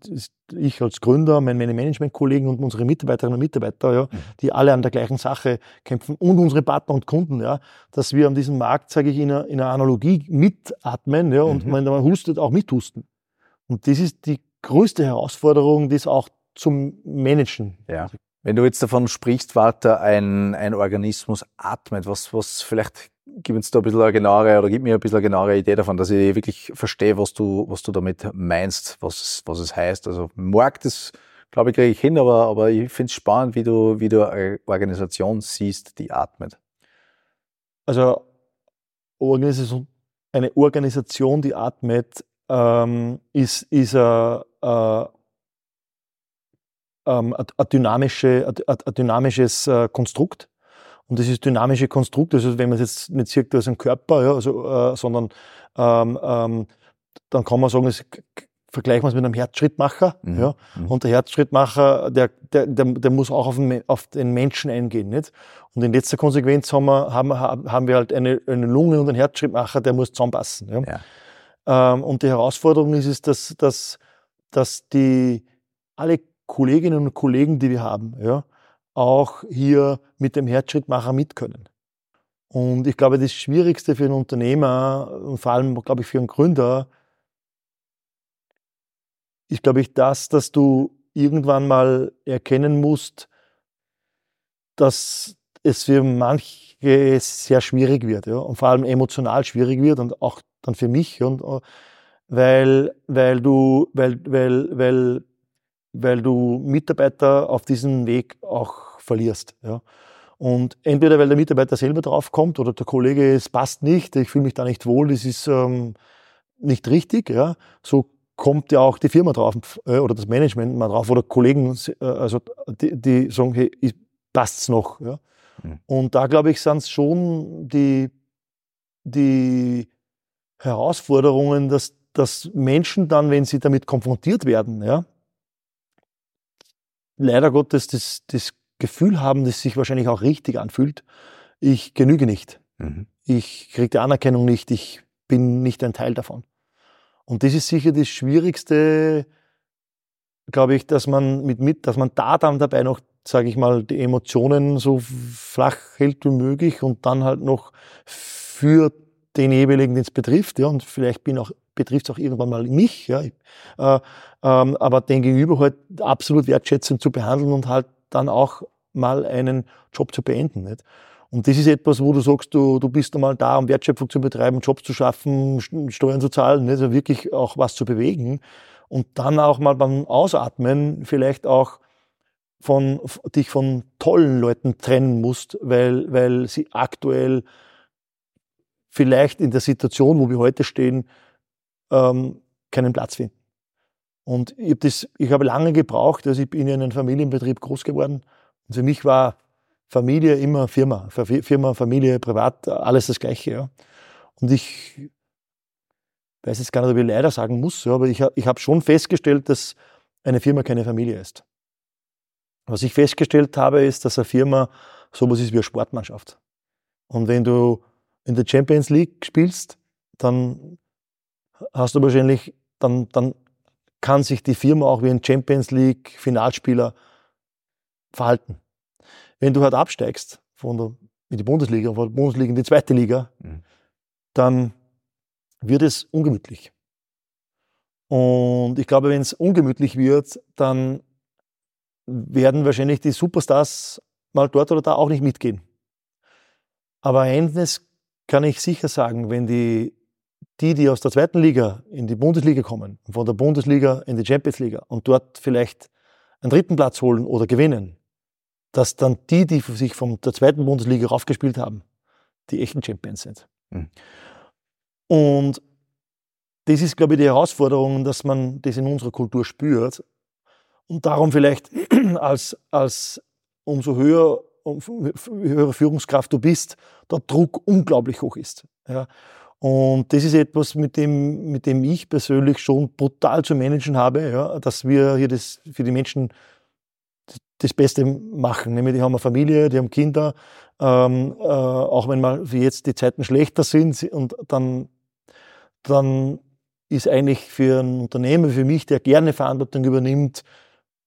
ich als Gründer, meine Managementkollegen und unsere Mitarbeiterinnen und Mitarbeiter, ja, mhm. die alle an der gleichen Sache kämpfen und unsere Partner und Kunden, ja, dass wir an diesem Markt, sage ich, in einer, in einer Analogie mitatmen ja, und mhm. man hustet, auch mithusten. Und das ist die größte Herausforderung, das auch zum Managen. Ja. Wenn du jetzt davon sprichst, Walter, ein, ein Organismus atmet, was, was vielleicht gib uns da ein bisschen eine genauere oder gib mir ein bisschen eine genauere Idee davon, dass ich wirklich verstehe, was du, was du damit meinst, was, was es heißt. Also Markt ist, glaube ich, kriege ich hin, aber, aber ich finde es spannend, wie du, wie du eine Organisation siehst, die atmet. Also eine Organisation, die atmet, ähm, ist, ist ein, äh, ähm, ein, dynamische, ein, ein dynamisches äh, Konstrukt und dieses dynamische Konstrukt, also wenn man es jetzt nicht sieht als ein Körper, ja, also, äh, sondern ähm, ähm, dann kann man sagen, es, vergleichen wir es mit einem Herzschrittmacher. Mhm. Ja? Mhm. Und der Herzschrittmacher, der, der, der, der muss auch auf den, auf den Menschen eingehen. Nicht? Und in letzter Konsequenz haben wir, haben, haben wir halt eine, eine Lunge und einen Herzschrittmacher, der muss zusammenpassen. Ja? ja. Ähm, und die Herausforderung ist es, dass, dass, dass die alle Kolleginnen und Kollegen, die wir haben, ja, auch hier mit dem Herzschrittmacher mit können. Und ich glaube, das Schwierigste für einen Unternehmer und vor allem, glaube ich, für einen Gründer, ist, glaube ich, das, dass du irgendwann mal erkennen musst, dass es für manche sehr schwierig wird, ja, und vor allem emotional schwierig wird und auch dann für mich und weil, weil du, weil, weil, weil, weil du Mitarbeiter auf diesem Weg auch verlierst. Ja. Und entweder weil der Mitarbeiter selber draufkommt oder der Kollege, es passt nicht, ich fühle mich da nicht wohl, das ist ähm, nicht richtig. Ja. So kommt ja auch die Firma drauf äh, oder das Management mal drauf oder Kollegen, äh, also die, die sagen, hey, passt's noch. Ja. Mhm. Und da glaube ich, sind es schon die, die Herausforderungen, dass, dass Menschen dann, wenn sie damit konfrontiert werden, ja, leider Gottes das, das Gefühl haben, das sich wahrscheinlich auch richtig anfühlt, ich genüge nicht. Mhm. Ich kriege die Anerkennung nicht, ich bin nicht ein Teil davon. Und das ist sicher das Schwierigste, glaube ich, dass man mit, mit, dass man da dann dabei noch, sage ich mal, die Emotionen so flach hält wie möglich und dann halt noch für den jeweiligen, den es betrifft, ja, und vielleicht bin auch betrifft es auch irgendwann mal mich, ja, äh, ähm, aber den Gegenüber halt absolut wertschätzend zu behandeln und halt dann auch mal einen Job zu beenden. Nicht? Und das ist etwas, wo du sagst, du, du bist einmal da, um Wertschöpfung zu betreiben, Jobs zu schaffen, Steuern zu zahlen, nicht? also wirklich auch was zu bewegen. Und dann auch mal beim Ausatmen vielleicht auch von, dich von tollen Leuten trennen musst, weil, weil sie aktuell vielleicht in der Situation, wo wir heute stehen, ähm, keinen Platz finden. Und ich, hab das, habe lange gebraucht, also ich bin in einem Familienbetrieb groß geworden. Und für mich war Familie immer Firma. Firma, Familie, Privat, alles das Gleiche. Ja. Und ich weiß jetzt gar nicht, ob ich leider sagen muss, ja, aber ich, ich habe schon festgestellt, dass eine Firma keine Familie ist. Was ich festgestellt habe, ist, dass eine Firma sowas ist wie eine Sportmannschaft. Und wenn du in der Champions League spielst, dann hast du wahrscheinlich, dann, dann kann sich die Firma auch wie ein Champions League Finalspieler verhalten. Wenn du halt absteigst von der, in die Bundesliga, von der Bundesliga in die zweite Liga, mhm. dann wird es ungemütlich. Und ich glaube, wenn es ungemütlich wird, dann werden wahrscheinlich die Superstars mal dort oder da auch nicht mitgehen. Aber eines kann ich sicher sagen, wenn die, die, die aus der zweiten Liga in die Bundesliga kommen, von der Bundesliga in die Champions League und dort vielleicht einen dritten Platz holen oder gewinnen, dass dann die, die sich von der zweiten Bundesliga raufgespielt haben, die echten Champions sind. Mhm. Und das ist, glaube ich, die Herausforderung, dass man das in unserer Kultur spürt und darum vielleicht als, als umso höher, um, höhere Führungskraft du bist, der Druck unglaublich hoch ist. Ja. Und das ist etwas, mit dem, mit dem ich persönlich schon brutal zu managen habe, ja, dass wir hier das für die Menschen das Beste machen. Nämlich, die haben eine Familie, die haben Kinder, ähm, äh, auch wenn mal jetzt die Zeiten schlechter sind und dann, dann ist eigentlich für ein Unternehmen, für mich, der gerne Verantwortung übernimmt,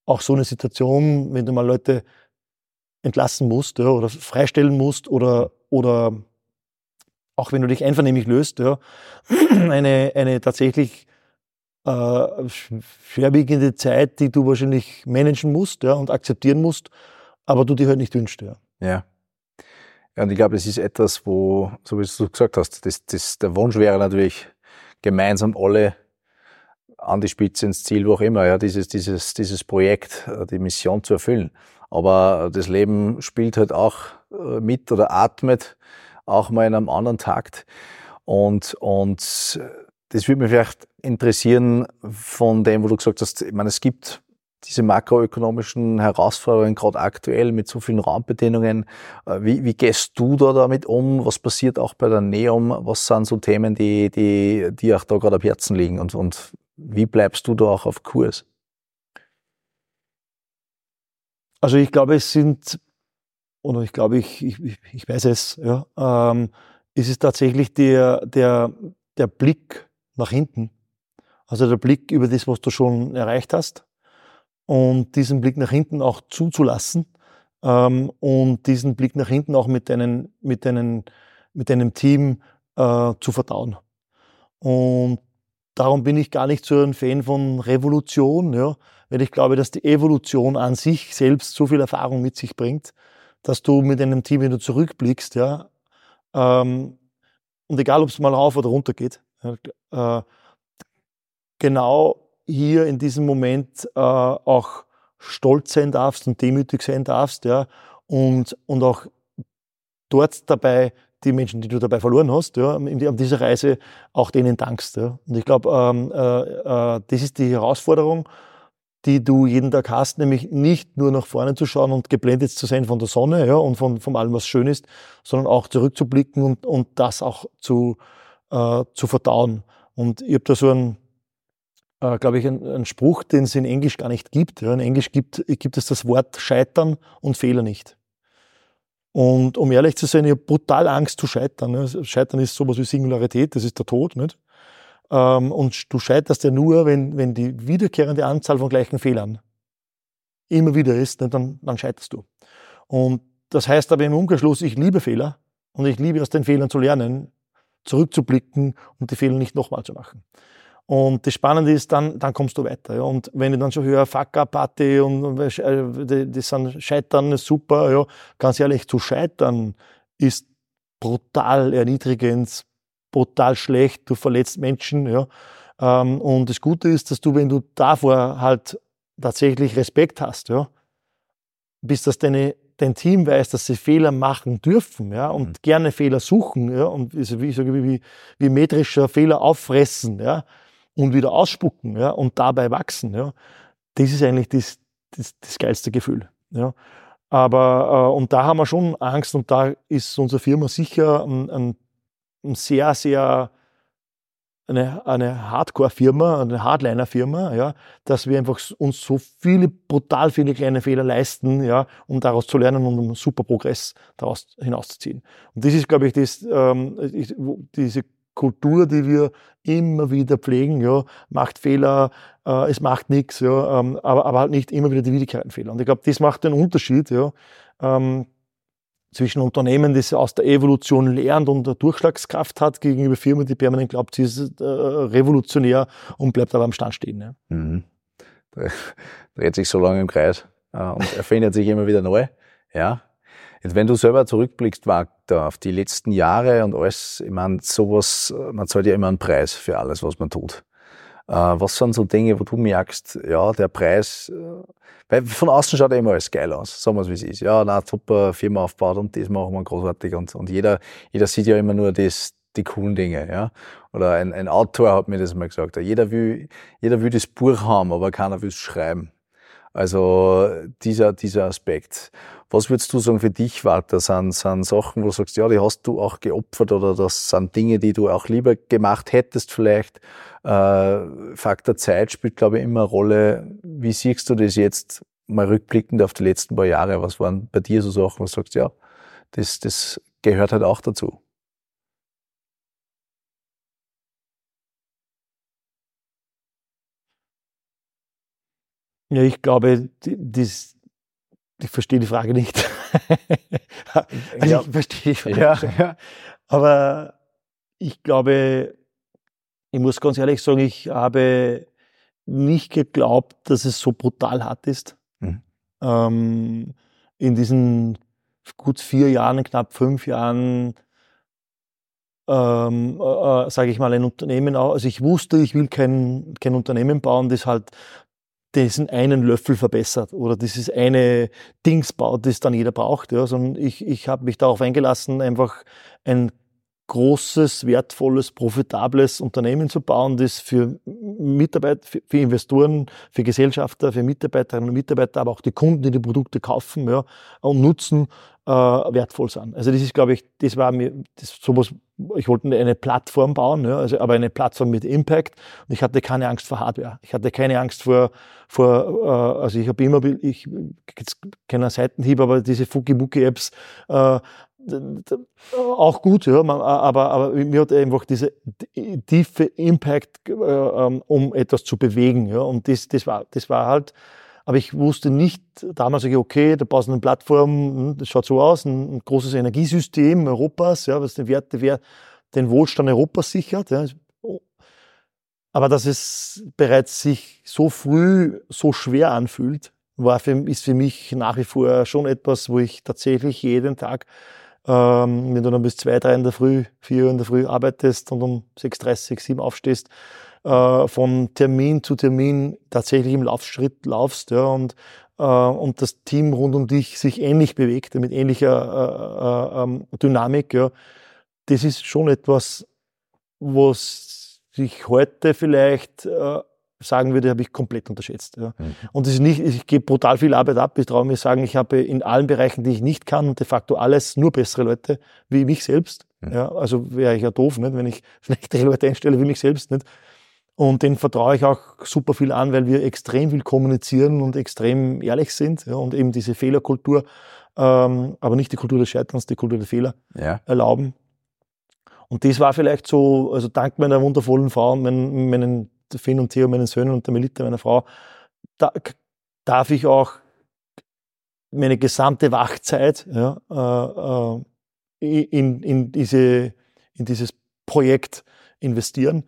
auch so eine Situation, wenn du mal Leute entlassen musst ja, oder freistellen musst oder, oder auch wenn du dich einvernehmlich löst, ja, eine, eine tatsächlich äh, schwerwiegende Zeit, die du wahrscheinlich managen musst ja, und akzeptieren musst, aber du dir halt nicht wünschst. Ja. ja. Ja, und ich glaube, das ist etwas, wo, so wie du gesagt hast, das, das, der Wunsch wäre natürlich, gemeinsam alle an die Spitze ins Ziel, wo auch immer, ja, dieses, dieses, dieses Projekt, äh, die Mission zu erfüllen. Aber das Leben spielt halt auch äh, mit oder atmet auch mal in einem anderen Takt. Und, und das würde mich vielleicht interessieren von dem, wo du gesagt hast, ich meine, es gibt diese makroökonomischen Herausforderungen, gerade aktuell mit so vielen Raumbedingungen. Äh, wie, wie gehst du da damit um? Was passiert auch bei der NEOM? Was sind so Themen, die, die, die auch da gerade am Herzen liegen? Und, und wie bleibst du da auch auf Kurs? Also ich glaube, es sind, oder ich glaube, ich, ich, ich weiß es, ja, ähm, ist es tatsächlich der, der, der Blick nach hinten. Also der Blick über das, was du schon erreicht hast und diesen Blick nach hinten auch zuzulassen ähm, und diesen Blick nach hinten auch mit, deinen, mit, deinen, mit deinem Team äh, zu verdauen. Und darum bin ich gar nicht so ein Fan von Revolution, ja, weil ich glaube, dass die Evolution an sich selbst so viel Erfahrung mit sich bringt, dass du mit einem Team, wenn du zurückblickst, ja, ähm, und egal, ob es mal rauf oder runter geht, ja, äh, genau hier in diesem Moment äh, auch stolz sein darfst und demütig sein darfst, ja, und, und auch dort dabei die Menschen, die du dabei verloren hast, ja, an dieser Reise auch denen dankst. Ja. Und ich glaube, ähm, äh, äh, das ist die Herausforderung, die du jeden Tag hast, nämlich nicht nur nach vorne zu schauen und geblendet zu sein von der Sonne ja, und von, von allem, was schön ist, sondern auch zurückzublicken und, und das auch zu, äh, zu verdauen. Und ich habe da so einen, äh, glaube ich, ein, ein Spruch, den es in Englisch gar nicht gibt. Ja. In Englisch gibt, gibt es das Wort Scheitern und Fehler nicht. Und um ehrlich zu sein, ich habe brutal Angst zu scheitern. Ne. Scheitern ist sowas wie Singularität, das ist der Tod. Nicht? Ähm, und du scheiterst ja nur, wenn, wenn die wiederkehrende Anzahl von gleichen Fehlern immer wieder ist, nicht? Dann, dann scheiterst du. Und das heißt aber im Umkehrschluss, ich liebe Fehler und ich liebe aus den Fehlern zu lernen, zurückzublicken und die Fehler nicht nochmal zu machen. Und das Spannende ist, dann, dann kommst du weiter. Ja. Und wenn ich dann schon höre, Fuck-Up-Party und äh, das sind Scheitern ist super, ja, ganz ehrlich, zu scheitern ist brutal erniedrigend, brutal schlecht, du verletzt Menschen, ja. Ähm, und das Gute ist, dass du, wenn du davor halt tatsächlich Respekt hast, ja, bis dass deine, dein Team weiß, dass sie Fehler machen dürfen, ja, und mhm. gerne Fehler suchen, ja, und wie, wie, wie, metrischer Fehler auffressen, ja, und wieder ausspucken ja, und dabei wachsen. Ja. Das ist eigentlich das, das, das geilste Gefühl. Ja. Aber, äh, und da haben wir schon Angst und da ist unsere Firma sicher ein, ein, sehr, sehr eine, eine Hardcore-Firma, eine Hardliner-Firma, ja, dass wir einfach uns so viele, brutal viele kleine Fehler leisten, ja, um daraus zu lernen und um super Progress daraus hinauszuziehen. Und das ist, glaube ich, das, ähm, diese Kultur, die wir immer wieder pflegen, ja, macht Fehler, äh, es macht nichts, ja, ähm, aber, aber halt nicht immer wieder die wiederkehrenden Fehler. Und ich glaube, das macht den Unterschied, ja, ähm, zwischen Unternehmen, das aus der Evolution lernt und eine Durchschlagskraft hat, gegenüber Firmen, die permanent glaubt, sie ist äh, revolutionär und bleibt aber am Stand stehen. Ja. Mhm. Dreht sich so lange im Kreis äh, und erfindet sich immer wieder neu. Ja. Jetzt, wenn du selber zurückblickst, Wagner, auf die letzten Jahre und alles, ich meine, sowas, man zahlt ja immer einen Preis für alles, was man tut. Äh, was sind so Dinge, wo du merkst, ja, der Preis, äh, weil von außen schaut ja immer alles geil aus, sagen wir es wie es ist. Ja, na, super Firma aufgebaut und das machen wir großartig und, und jeder, jeder sieht ja immer nur das, die coolen Dinge, ja. Oder ein, ein Autor hat mir das mal gesagt. Jeder will, jeder will das Buch haben, aber keiner will es schreiben. Also dieser, dieser Aspekt. Was würdest du sagen für dich, Walter? Sind, sind Sachen, wo du sagst, ja, die hast du auch geopfert oder das sind Dinge, die du auch lieber gemacht hättest vielleicht? Äh, Faktor Zeit spielt, glaube ich, immer eine Rolle. Wie siehst du das jetzt mal rückblickend auf die letzten paar Jahre? Was waren bei dir so Sachen, wo du sagst, ja, das, das gehört halt auch dazu? Ja, ich glaube, das, ich verstehe die Frage nicht. also ja. Ich verstehe die Frage. Ja, ja. Aber ich glaube, ich muss ganz ehrlich sagen, ich habe nicht geglaubt, dass es so brutal hart ist. Mhm. Ähm, in diesen gut vier Jahren, knapp fünf Jahren, ähm, äh, äh sage ich mal, ein Unternehmen. Also ich wusste, ich will kein, kein Unternehmen bauen, das halt diesen einen Löffel verbessert oder dieses eine Dings baut, das dann jeder braucht. Ja, sondern ich, ich habe mich darauf eingelassen, einfach ein großes, wertvolles, profitables Unternehmen zu bauen, das für Mitarbeiter, für Investoren, für Gesellschafter, für Mitarbeiterinnen und Mitarbeiter, aber auch die Kunden, die die Produkte kaufen ja, und nutzen, wertvoll sind. Also das ist, glaube ich, das war mir das, sowas, ich wollte eine Plattform bauen, ja, also, aber eine Plattform mit Impact und ich hatte keine Angst vor Hardware. Ich hatte keine Angst vor, vor äh, also ich habe immer, ich jetzt keiner Seitenhieb, aber diese Fuki-Muki-Apps, äh, auch gut, ja, aber, aber mir hat einfach diese tiefe Impact, äh, ähm, um etwas zu bewegen, ja, und das, das war, das war halt, aber ich wusste nicht, damals okay, da baust du eine Plattform, hm, das schaut so aus, ein, ein großes Energiesystem Europas, ja, was den Wert, den Wohlstand Europas sichert, ja. Aber dass es bereits sich so früh so schwer anfühlt, war für, ist für mich nach wie vor schon etwas, wo ich tatsächlich jeden Tag ähm, wenn du dann bis zwei, drei in der Früh, vier Uhr in der Früh arbeitest und um 6.30, 7 aufstehst, äh, von Termin zu Termin tatsächlich im Laufschritt laufst ja, und, äh, und das Team rund um dich sich ähnlich bewegt, mit ähnlicher äh, äh, ähm, Dynamik, ja, das ist schon etwas, was sich heute vielleicht äh, sagen würde, habe ich komplett unterschätzt. Ja. Mhm. Und es ist nicht, ich gebe brutal viel Arbeit ab. Ich traue mir sagen, ich habe in allen Bereichen, die ich nicht kann, de facto alles nur bessere Leute wie mich selbst. Mhm. Ja, also wäre ich ja doof, nicht, wenn ich schlechtere Leute einstelle wie mich selbst. Nicht. Und den vertraue ich auch super viel an, weil wir extrem viel kommunizieren und extrem ehrlich sind ja, und eben diese Fehlerkultur, ähm, aber nicht die Kultur des Scheiterns, die Kultur der Fehler ja. erlauben. Und das war vielleicht so, also dank meiner wundervollen Frau meinen, meinen Finn und Theo, meinen Söhnen und der Melita, meiner Frau, da darf ich auch meine gesamte Wachzeit ja, äh, äh, in, in, diese, in dieses Projekt investieren.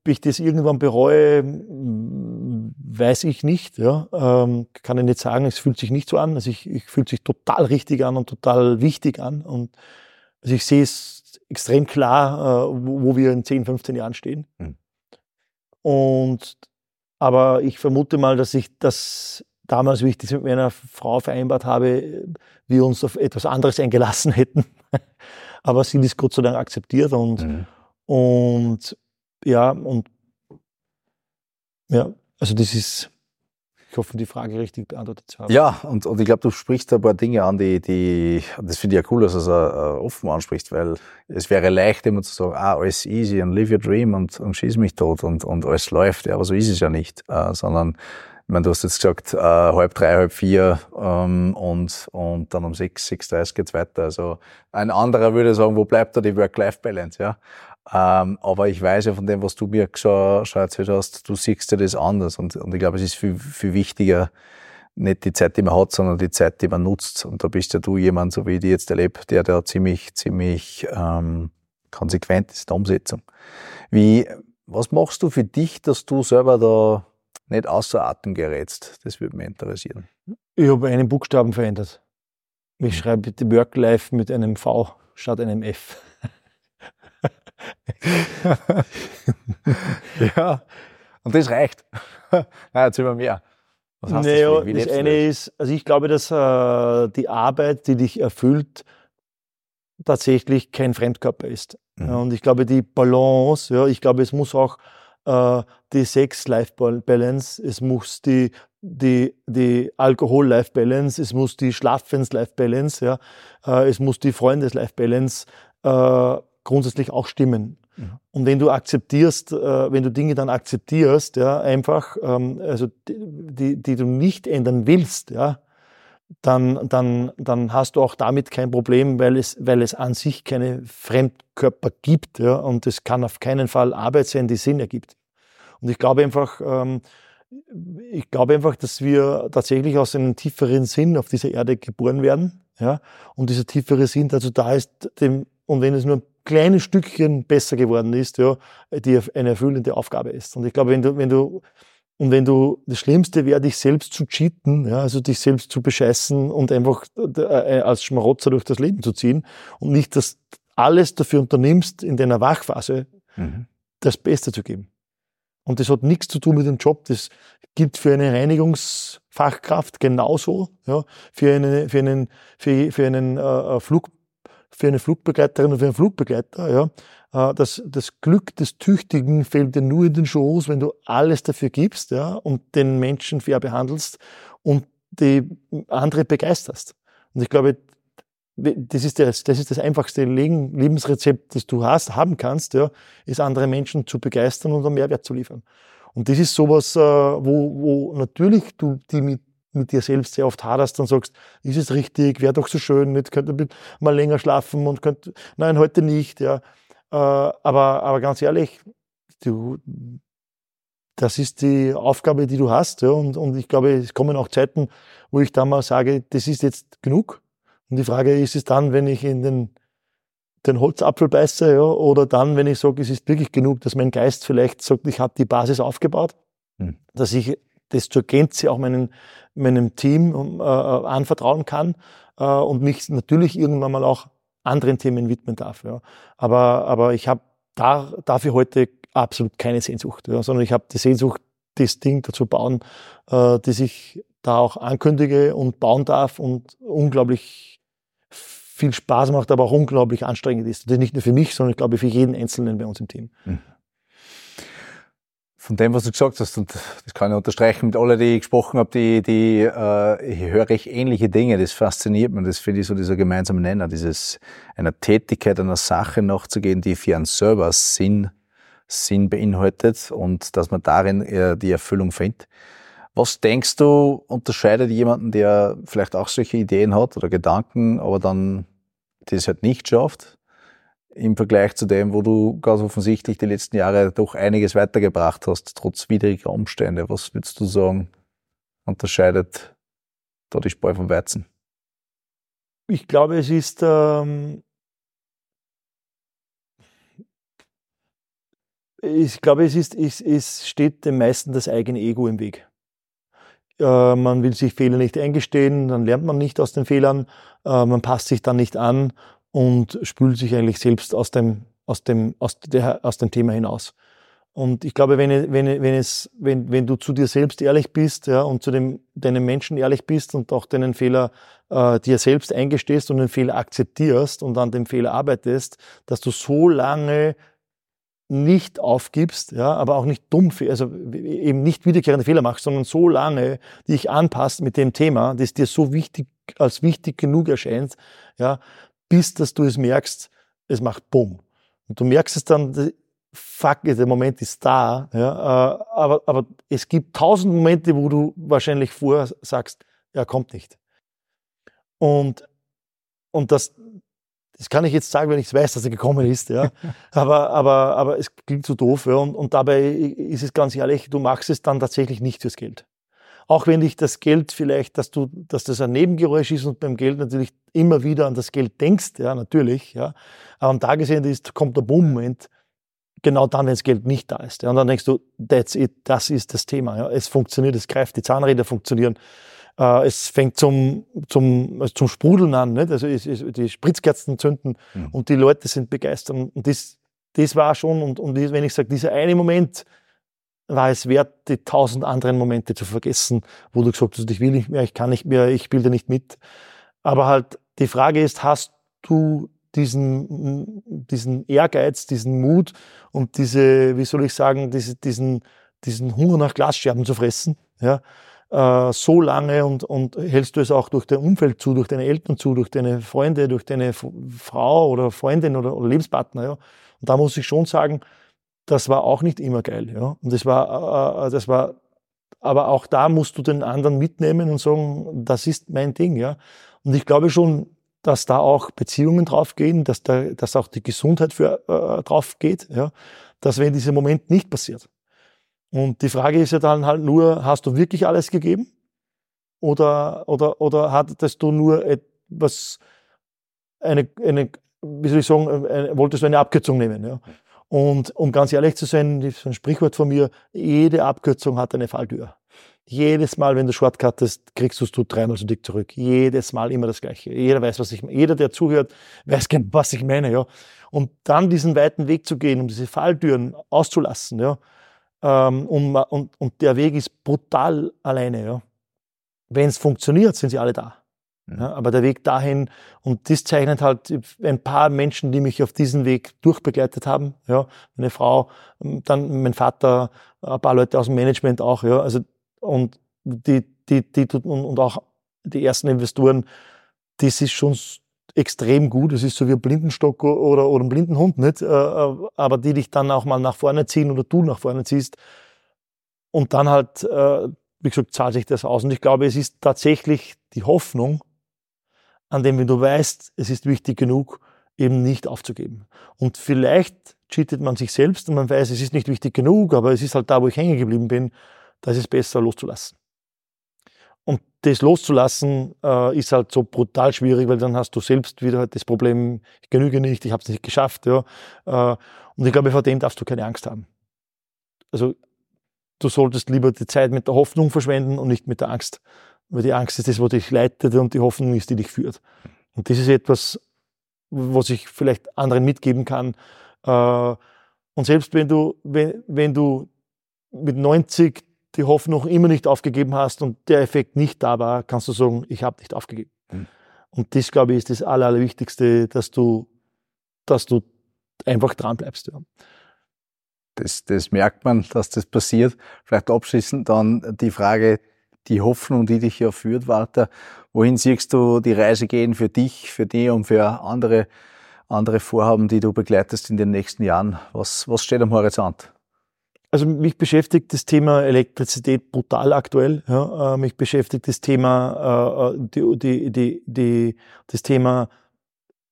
Ob ich das irgendwann bereue, weiß ich nicht. Ja. Ähm, kann ich nicht sagen, es fühlt sich nicht so an. Also ich, ich fühlt sich total richtig an und total wichtig an. Und also ich sehe es extrem klar, äh, wo, wo, wir in 10, 15 Jahren stehen. Mhm. Und, aber ich vermute mal, dass ich das damals, wie ich das mit meiner Frau vereinbart habe, wir uns auf etwas anderes eingelassen hätten. aber sie ist Gott sei Dank akzeptiert und, mhm. und ja, und ja, also das ist, ich hoffe, die Frage richtig beantwortet zu haben. Ja, und, und ich glaube, du sprichst ein paar Dinge an, die, die das finde ich ja cool, dass du es uh, offen ansprichst, weil es wäre leicht, immer zu sagen, ah, alles easy und live your dream und, und schieß mich tot und, und alles läuft. Ja, aber so ist es ja nicht, uh, sondern ich meine, du hast jetzt gesagt, äh, halb drei, halb vier ähm, und, und dann um sechs, sechs dreißig geht's weiter. Also ein anderer würde sagen, wo bleibt da die Work-Life-Balance? Ja? Ähm, aber ich weiß ja von dem, was du mir schon, schon erzählt hast, du siehst ja das anders. Und, und ich glaube, es ist viel, viel wichtiger, nicht die Zeit, die man hat, sondern die Zeit, die man nutzt. Und da bist ja du jemand, so wie ich die jetzt erlebe, der da ziemlich, ziemlich ähm, konsequent ist, der Umsetzung. Wie, was machst du für dich, dass du selber da nicht außer Atem gerätst? Das würde mich interessieren. Ich habe einen Buchstaben verändert. Ich schreibe bitte Work-Life mit einem V statt einem F. ja, und das reicht. Na, jetzt über mehr. Was heißt naja, das, das eine ist, also ich glaube, dass äh, die Arbeit, die dich erfüllt, tatsächlich kein Fremdkörper ist. Mhm. Und ich glaube, die Balance, ja, ich glaube, es muss auch äh, die Sex-Life-Balance, es muss die, die, die Alkohol-Life-Balance, es muss die Schlafens-Life-Balance, ja, äh, es muss die Freundes-Life-Balance äh, grundsätzlich auch stimmen. Mhm. Und wenn du akzeptierst, äh, wenn du Dinge dann akzeptierst, ja, einfach, ähm, also die, die du nicht ändern willst, ja, dann, dann, dann hast du auch damit kein Problem, weil es, weil es an sich keine Fremdkörper gibt, ja, und es kann auf keinen Fall Arbeit sein, die Sinn ergibt. Und ich glaube einfach, ähm, ich glaube einfach, dass wir tatsächlich aus einem tieferen Sinn auf dieser Erde geboren werden, ja, und dieser tiefere Sinn dazu da ist, dem, und wenn es nur ein kleines Stückchen besser geworden ist, ja, die eine erfüllende Aufgabe ist. Und ich glaube, wenn du, wenn du, und wenn du, das Schlimmste wäre, dich selbst zu cheaten, ja, also dich selbst zu bescheißen und einfach äh, als Schmarotzer durch das Leben zu ziehen und nicht das alles dafür unternimmst, in deiner Wachphase mhm. das Beste zu geben. Und das hat nichts zu tun mit dem Job. Das gilt für eine Reinigungsfachkraft genauso, ja, für, eine, für einen, für, für einen äh, äh Flug, für eine Flugbegleiterin und für einen Flugbegleiter. Ja. Äh, das, das Glück des Tüchtigen fällt dir nur in den Schoß, wenn du alles dafür gibst ja, und den Menschen fair behandelst und die andere begeisterst. Und ich glaube, das ist das, das ist das einfachste Lebensrezept, das du hast, haben kannst, ja, ist andere Menschen zu begeistern und einen Mehrwert zu liefern. Und das ist sowas, äh, wo, wo natürlich du die mit, mit dir selbst sehr oft haderst und sagst, ist es richtig, wäre doch so schön, nicht könnte mal länger schlafen und könnte, nein, heute nicht, ja. Äh, aber, aber ganz ehrlich, du, das ist die Aufgabe, die du hast, ja. Und, und ich glaube, es kommen auch Zeiten, wo ich dann mal sage, das ist jetzt genug und die Frage ist es dann, wenn ich in den, den Holzapfel beiße, ja, oder dann, wenn ich sage, es ist wirklich genug, dass mein Geist vielleicht sagt, ich habe die Basis aufgebaut, mhm. dass ich das zur Gänze auch meinen, meinem Team äh, anvertrauen kann äh, und mich natürlich irgendwann mal auch anderen Themen widmen darf. Ja. Aber, aber ich habe da, dafür heute absolut keine Sehnsucht, ja, sondern ich habe die Sehnsucht, das Ding dazu bauen, äh, das ich da auch ankündige und bauen darf und unglaublich viel Spaß macht, aber auch unglaublich anstrengend ist. Das ist nicht nur für mich, sondern ich glaube für jeden Einzelnen bei uns im Team. Mhm. Von dem, was du gesagt hast, und das kann ich unterstreichen mit allen, die ich gesprochen habe, die, die äh, höre ich ähnliche Dinge. Das fasziniert mich. Das finde ich so dieser gemeinsame Nenner, dieses einer Tätigkeit, einer Sache nachzugehen, die für einen selber Sinn, Sinn beinhaltet und dass man darin äh, die Erfüllung findet. Was denkst du, unterscheidet jemanden, der vielleicht auch solche Ideen hat oder Gedanken, aber dann das halt nicht schafft, im Vergleich zu dem, wo du ganz offensichtlich die letzten Jahre doch einiges weitergebracht hast, trotz widriger Umstände? Was würdest du sagen, unterscheidet da die Spreu vom Weizen? Ich glaube, es ist ähm, ich glaube, es ist, es, es steht dem meisten das eigene Ego im Weg. Äh, man will sich Fehler nicht eingestehen, dann lernt man nicht aus den Fehlern, äh, man passt sich dann nicht an und spült sich eigentlich selbst aus dem, aus dem, aus, der, aus dem Thema hinaus. Und ich glaube, wenn, wenn, wenn, es, wenn, wenn du zu dir selbst ehrlich bist ja, und zu dem, deinen Menschen ehrlich bist und auch deinen Fehler äh, dir selbst eingestehst und den Fehler akzeptierst und an dem Fehler arbeitest, dass du so lange nicht aufgibst, ja, aber auch nicht dumm, also eben nicht wiederkehrende Fehler machst, sondern so lange dich anpasst mit dem Thema, das dir so wichtig, als wichtig genug erscheint, ja, bis dass du es merkst, es macht Bumm. Und du merkst es dann, fuck, der Moment ist da, ja, äh, aber, aber es gibt tausend Momente, wo du wahrscheinlich vorher sagst, er kommt nicht. Und, und das, das kann ich jetzt sagen, wenn ich weiß, dass er gekommen ist, ja. aber, aber, aber es klingt so doof, ja. Und, und dabei ist es ganz ehrlich, du machst es dann tatsächlich nicht fürs Geld. Auch wenn dich das Geld vielleicht, dass du, dass das ein Nebengeräusch ist und beim Geld natürlich immer wieder an das Geld denkst, ja, natürlich, ja. Aber am Tagesende ist, kommt der Boom-Moment, genau dann, wenn das Geld nicht da ist. Ja. Und dann denkst du, that's it, das ist das Thema, ja. Es funktioniert, es greift, die Zahnräder funktionieren. Äh, es fängt zum, zum, also zum Sprudeln an, nicht? also es, es, die Spritzkerzen zünden mhm. und die Leute sind begeistert. Und das, das war schon, und, und wenn ich sage, dieser eine Moment war es wert, die tausend anderen Momente zu vergessen, wo du gesagt hast, ich will nicht mehr, ich kann nicht mehr, ich da nicht mit. Aber halt, die Frage ist, hast du diesen, diesen Ehrgeiz, diesen Mut und diese, wie soll ich sagen, diese, diesen, diesen Hunger nach Glasscherben zu fressen, ja, äh, so lange und, und hältst du es auch durch dein Umfeld zu, durch deine Eltern zu, durch deine Freunde, durch deine Frau oder Freundin oder, oder Lebenspartner, ja. Und da muss ich schon sagen, das war auch nicht immer geil, ja. Und das war, äh, äh, das war, aber auch da musst du den anderen mitnehmen und sagen, das ist mein Ding, ja. Und ich glaube schon, dass da auch Beziehungen draufgehen, dass da, dass auch die Gesundheit für, äh, drauf geht, ja. Dass wenn dieser Moment nicht passiert, und die Frage ist ja dann halt nur, hast du wirklich alles gegeben? Oder, oder, oder hattest du nur etwas, eine, eine, wie soll ich sagen, eine, wolltest du eine Abkürzung nehmen? Ja? Und um ganz ehrlich zu sein, das ist ein Sprichwort von mir, jede Abkürzung hat eine Falltür. Jedes Mal, wenn du shortcuttest, kriegst du es dreimal so dick zurück. Jedes Mal immer das Gleiche. Jeder weiß, was ich. Jeder, der zuhört, weiß, was ich meine, ja. Und dann diesen weiten Weg zu gehen, um diese Falltüren auszulassen, ja, ähm, und, und, und der Weg ist brutal alleine. Ja. Wenn es funktioniert, sind sie alle da. Ja, aber der Weg dahin, und das zeichnet halt ein paar Menschen, die mich auf diesen Weg durchbegleitet haben. Ja, meine Frau, dann mein Vater, ein paar Leute aus dem Management auch. Ja, also und die, die, die und, und auch die ersten Investoren, das ist schon extrem gut. Es ist so wie ein Blindenstock oder, oder ein Blindenhund, nicht? Äh, äh, aber die dich dann auch mal nach vorne ziehen oder du nach vorne ziehst. Und dann halt, äh, wie gesagt, zahlt sich das aus. Und ich glaube, es ist tatsächlich die Hoffnung, an dem, wenn du weißt, es ist wichtig genug, eben nicht aufzugeben. Und vielleicht cheatet man sich selbst und man weiß, es ist nicht wichtig genug, aber es ist halt da, wo ich hängen geblieben bin, da ist es besser loszulassen. Und das loszulassen äh, ist halt so brutal schwierig, weil dann hast du selbst wieder halt das Problem, ich genüge nicht, ich habe es nicht geschafft. Ja. Äh, und ich glaube, vor dem darfst du keine Angst haben. Also du solltest lieber die Zeit mit der Hoffnung verschwenden und nicht mit der Angst. Weil die Angst ist das, was dich leitet und die Hoffnung ist, die dich führt. Und das ist etwas, was ich vielleicht anderen mitgeben kann. Äh, und selbst wenn du, wenn, wenn du mit 90 die Hoffnung immer nicht aufgegeben hast und der Effekt nicht da war, kannst du sagen, ich habe nicht aufgegeben. Mhm. Und das, glaube ich, ist das Aller, Allerwichtigste, dass du, dass du einfach dran bleibst. Ja. Das, das merkt man, dass das passiert. Vielleicht abschließend dann die Frage, die Hoffnung, die dich ja führt, Walter. Wohin siehst du die Reise gehen für dich, für dich und für andere, andere Vorhaben, die du begleitest in den nächsten Jahren? Was, was steht am Horizont? Also mich beschäftigt das Thema Elektrizität brutal aktuell. Ja. Äh, mich beschäftigt das Thema, äh, die, die, die, die, das Thema,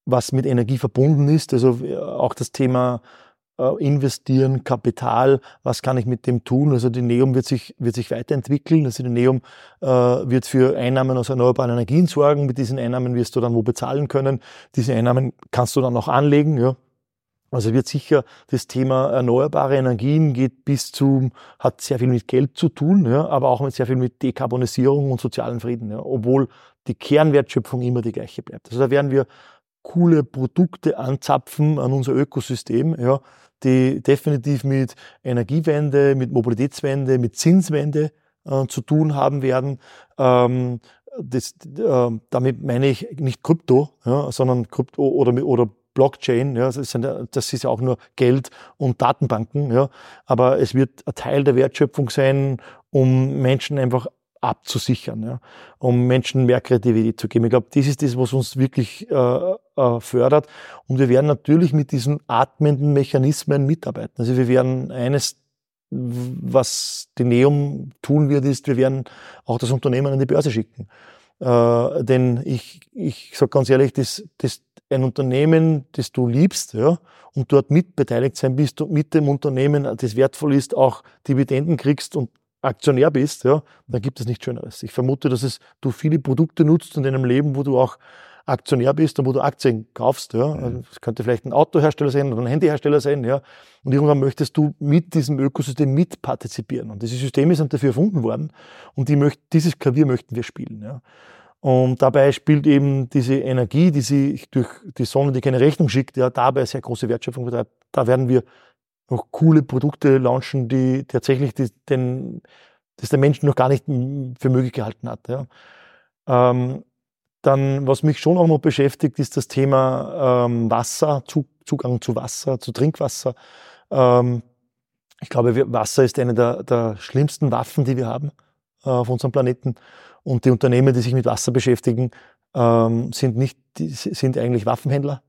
was mit Energie verbunden ist. Also äh, auch das Thema investieren, Kapital, was kann ich mit dem tun? Also die Neum wird sich, wird sich weiterentwickeln. Also die Neum äh, wird für Einnahmen aus erneuerbaren Energien sorgen. Mit diesen Einnahmen wirst du dann wo bezahlen können. Diese Einnahmen kannst du dann auch anlegen. Ja. Also wird sicher das Thema erneuerbare Energien geht bis zu, hat sehr viel mit Geld zu tun, ja, aber auch mit sehr viel mit Dekarbonisierung und sozialen Frieden, ja, obwohl die Kernwertschöpfung immer die gleiche bleibt. Also da werden wir coole Produkte anzapfen an unser Ökosystem, ja, die definitiv mit Energiewende, mit Mobilitätswende, mit Zinswende äh, zu tun haben werden. Ähm, das, äh, damit meine ich nicht Krypto, ja, sondern Krypto oder, oder Blockchain, ja, das, sind, das ist ja auch nur Geld und Datenbanken, ja, aber es wird ein Teil der Wertschöpfung sein, um Menschen einfach abzusichern, ja, um Menschen mehr Kreativität zu geben. Ich glaube, das ist das, was uns wirklich äh, äh, fördert. Und wir werden natürlich mit diesen atmenden Mechanismen mitarbeiten. Also wir werden eines was die Neum tun wird, ist, wir werden auch das Unternehmen an die Börse schicken. Äh, denn ich, ich sage ganz ehrlich, das, das, ein Unternehmen, das du liebst, ja, und dort mitbeteiligt sein bist und mit dem Unternehmen, das wertvoll ist, auch Dividenden kriegst und Aktionär bist, ja, dann gibt es nichts Schöneres. Ich vermute, dass es, du viele Produkte nutzt in deinem Leben, wo du auch Aktionär bist und wo du Aktien kaufst. Ja. Also das könnte vielleicht ein Autohersteller sein oder ein Handyhersteller sein. Ja. Und irgendwann möchtest du mit diesem Ökosystem mitpartizipieren. Und diese Systeme sind dafür erfunden worden. Und die möcht, dieses Klavier möchten wir spielen. Ja. Und dabei spielt eben diese Energie, die sich durch die Sonne, die keine Rechnung schickt, ja, dabei sehr große Wertschöpfung betreibt. Da werden wir noch coole Produkte launchen, die tatsächlich die, den, das der Mensch noch gar nicht für möglich gehalten hat. Ja. Ähm, dann, was mich schon auch noch beschäftigt, ist das Thema ähm, Wasser, Zugang zu Wasser, zu Trinkwasser. Ähm, ich glaube, Wasser ist eine der, der schlimmsten Waffen, die wir haben äh, auf unserem Planeten. Und die Unternehmen, die sich mit Wasser beschäftigen, ähm, sind nicht, sind eigentlich Waffenhändler.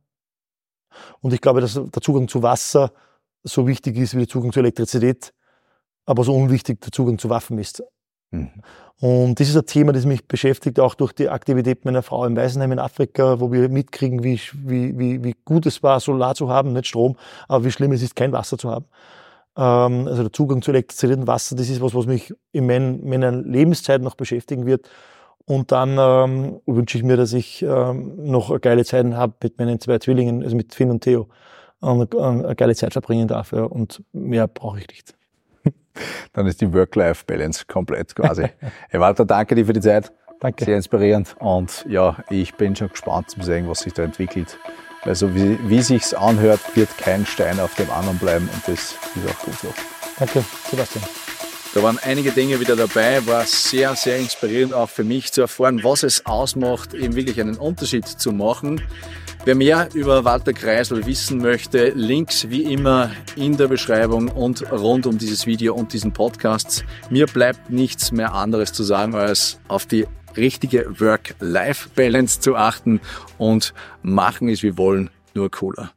Und ich glaube, dass der Zugang zu Wasser so wichtig ist wie der Zugang zu Elektrizität, aber so unwichtig der Zugang zu Waffen ist. Mhm. Und das ist ein Thema, das mich beschäftigt, auch durch die Aktivität meiner Frau im Waisenheim in Afrika, wo wir mitkriegen, wie, wie, wie, wie gut es war, Solar zu haben, nicht Strom, aber wie schlimm es ist, kein Wasser zu haben. Ähm, also der Zugang zu Elektrizität und Wasser, das ist was, was mich in mein, meiner Lebenszeit noch beschäftigen wird. Und dann ähm, wünsche ich mir, dass ich ähm, noch geile Zeit habe mit meinen zwei Zwillingen, also mit Finn und Theo, und eine geile Zeit verbringen darf. Ja. Und mehr brauche ich nicht. Dann ist die Work-Life-Balance komplett quasi. Herr Walter, danke dir für die Zeit. Danke. Sehr inspirierend. Und ja, ich bin schon gespannt zu sehen, was sich da entwickelt. Also wie, wie sich's anhört, wird kein Stein auf dem anderen bleiben und das ist auch gut so. Danke, Sebastian. Da waren einige Dinge wieder dabei, war sehr, sehr inspirierend auch für mich zu erfahren, was es ausmacht, eben wirklich einen Unterschied zu machen. Wer mehr über Walter Kreisel wissen möchte, Links wie immer in der Beschreibung und rund um dieses Video und diesen Podcast. Mir bleibt nichts mehr anderes zu sagen, als auf die richtige Work-Life-Balance zu achten und machen es, wir wollen, nur cooler.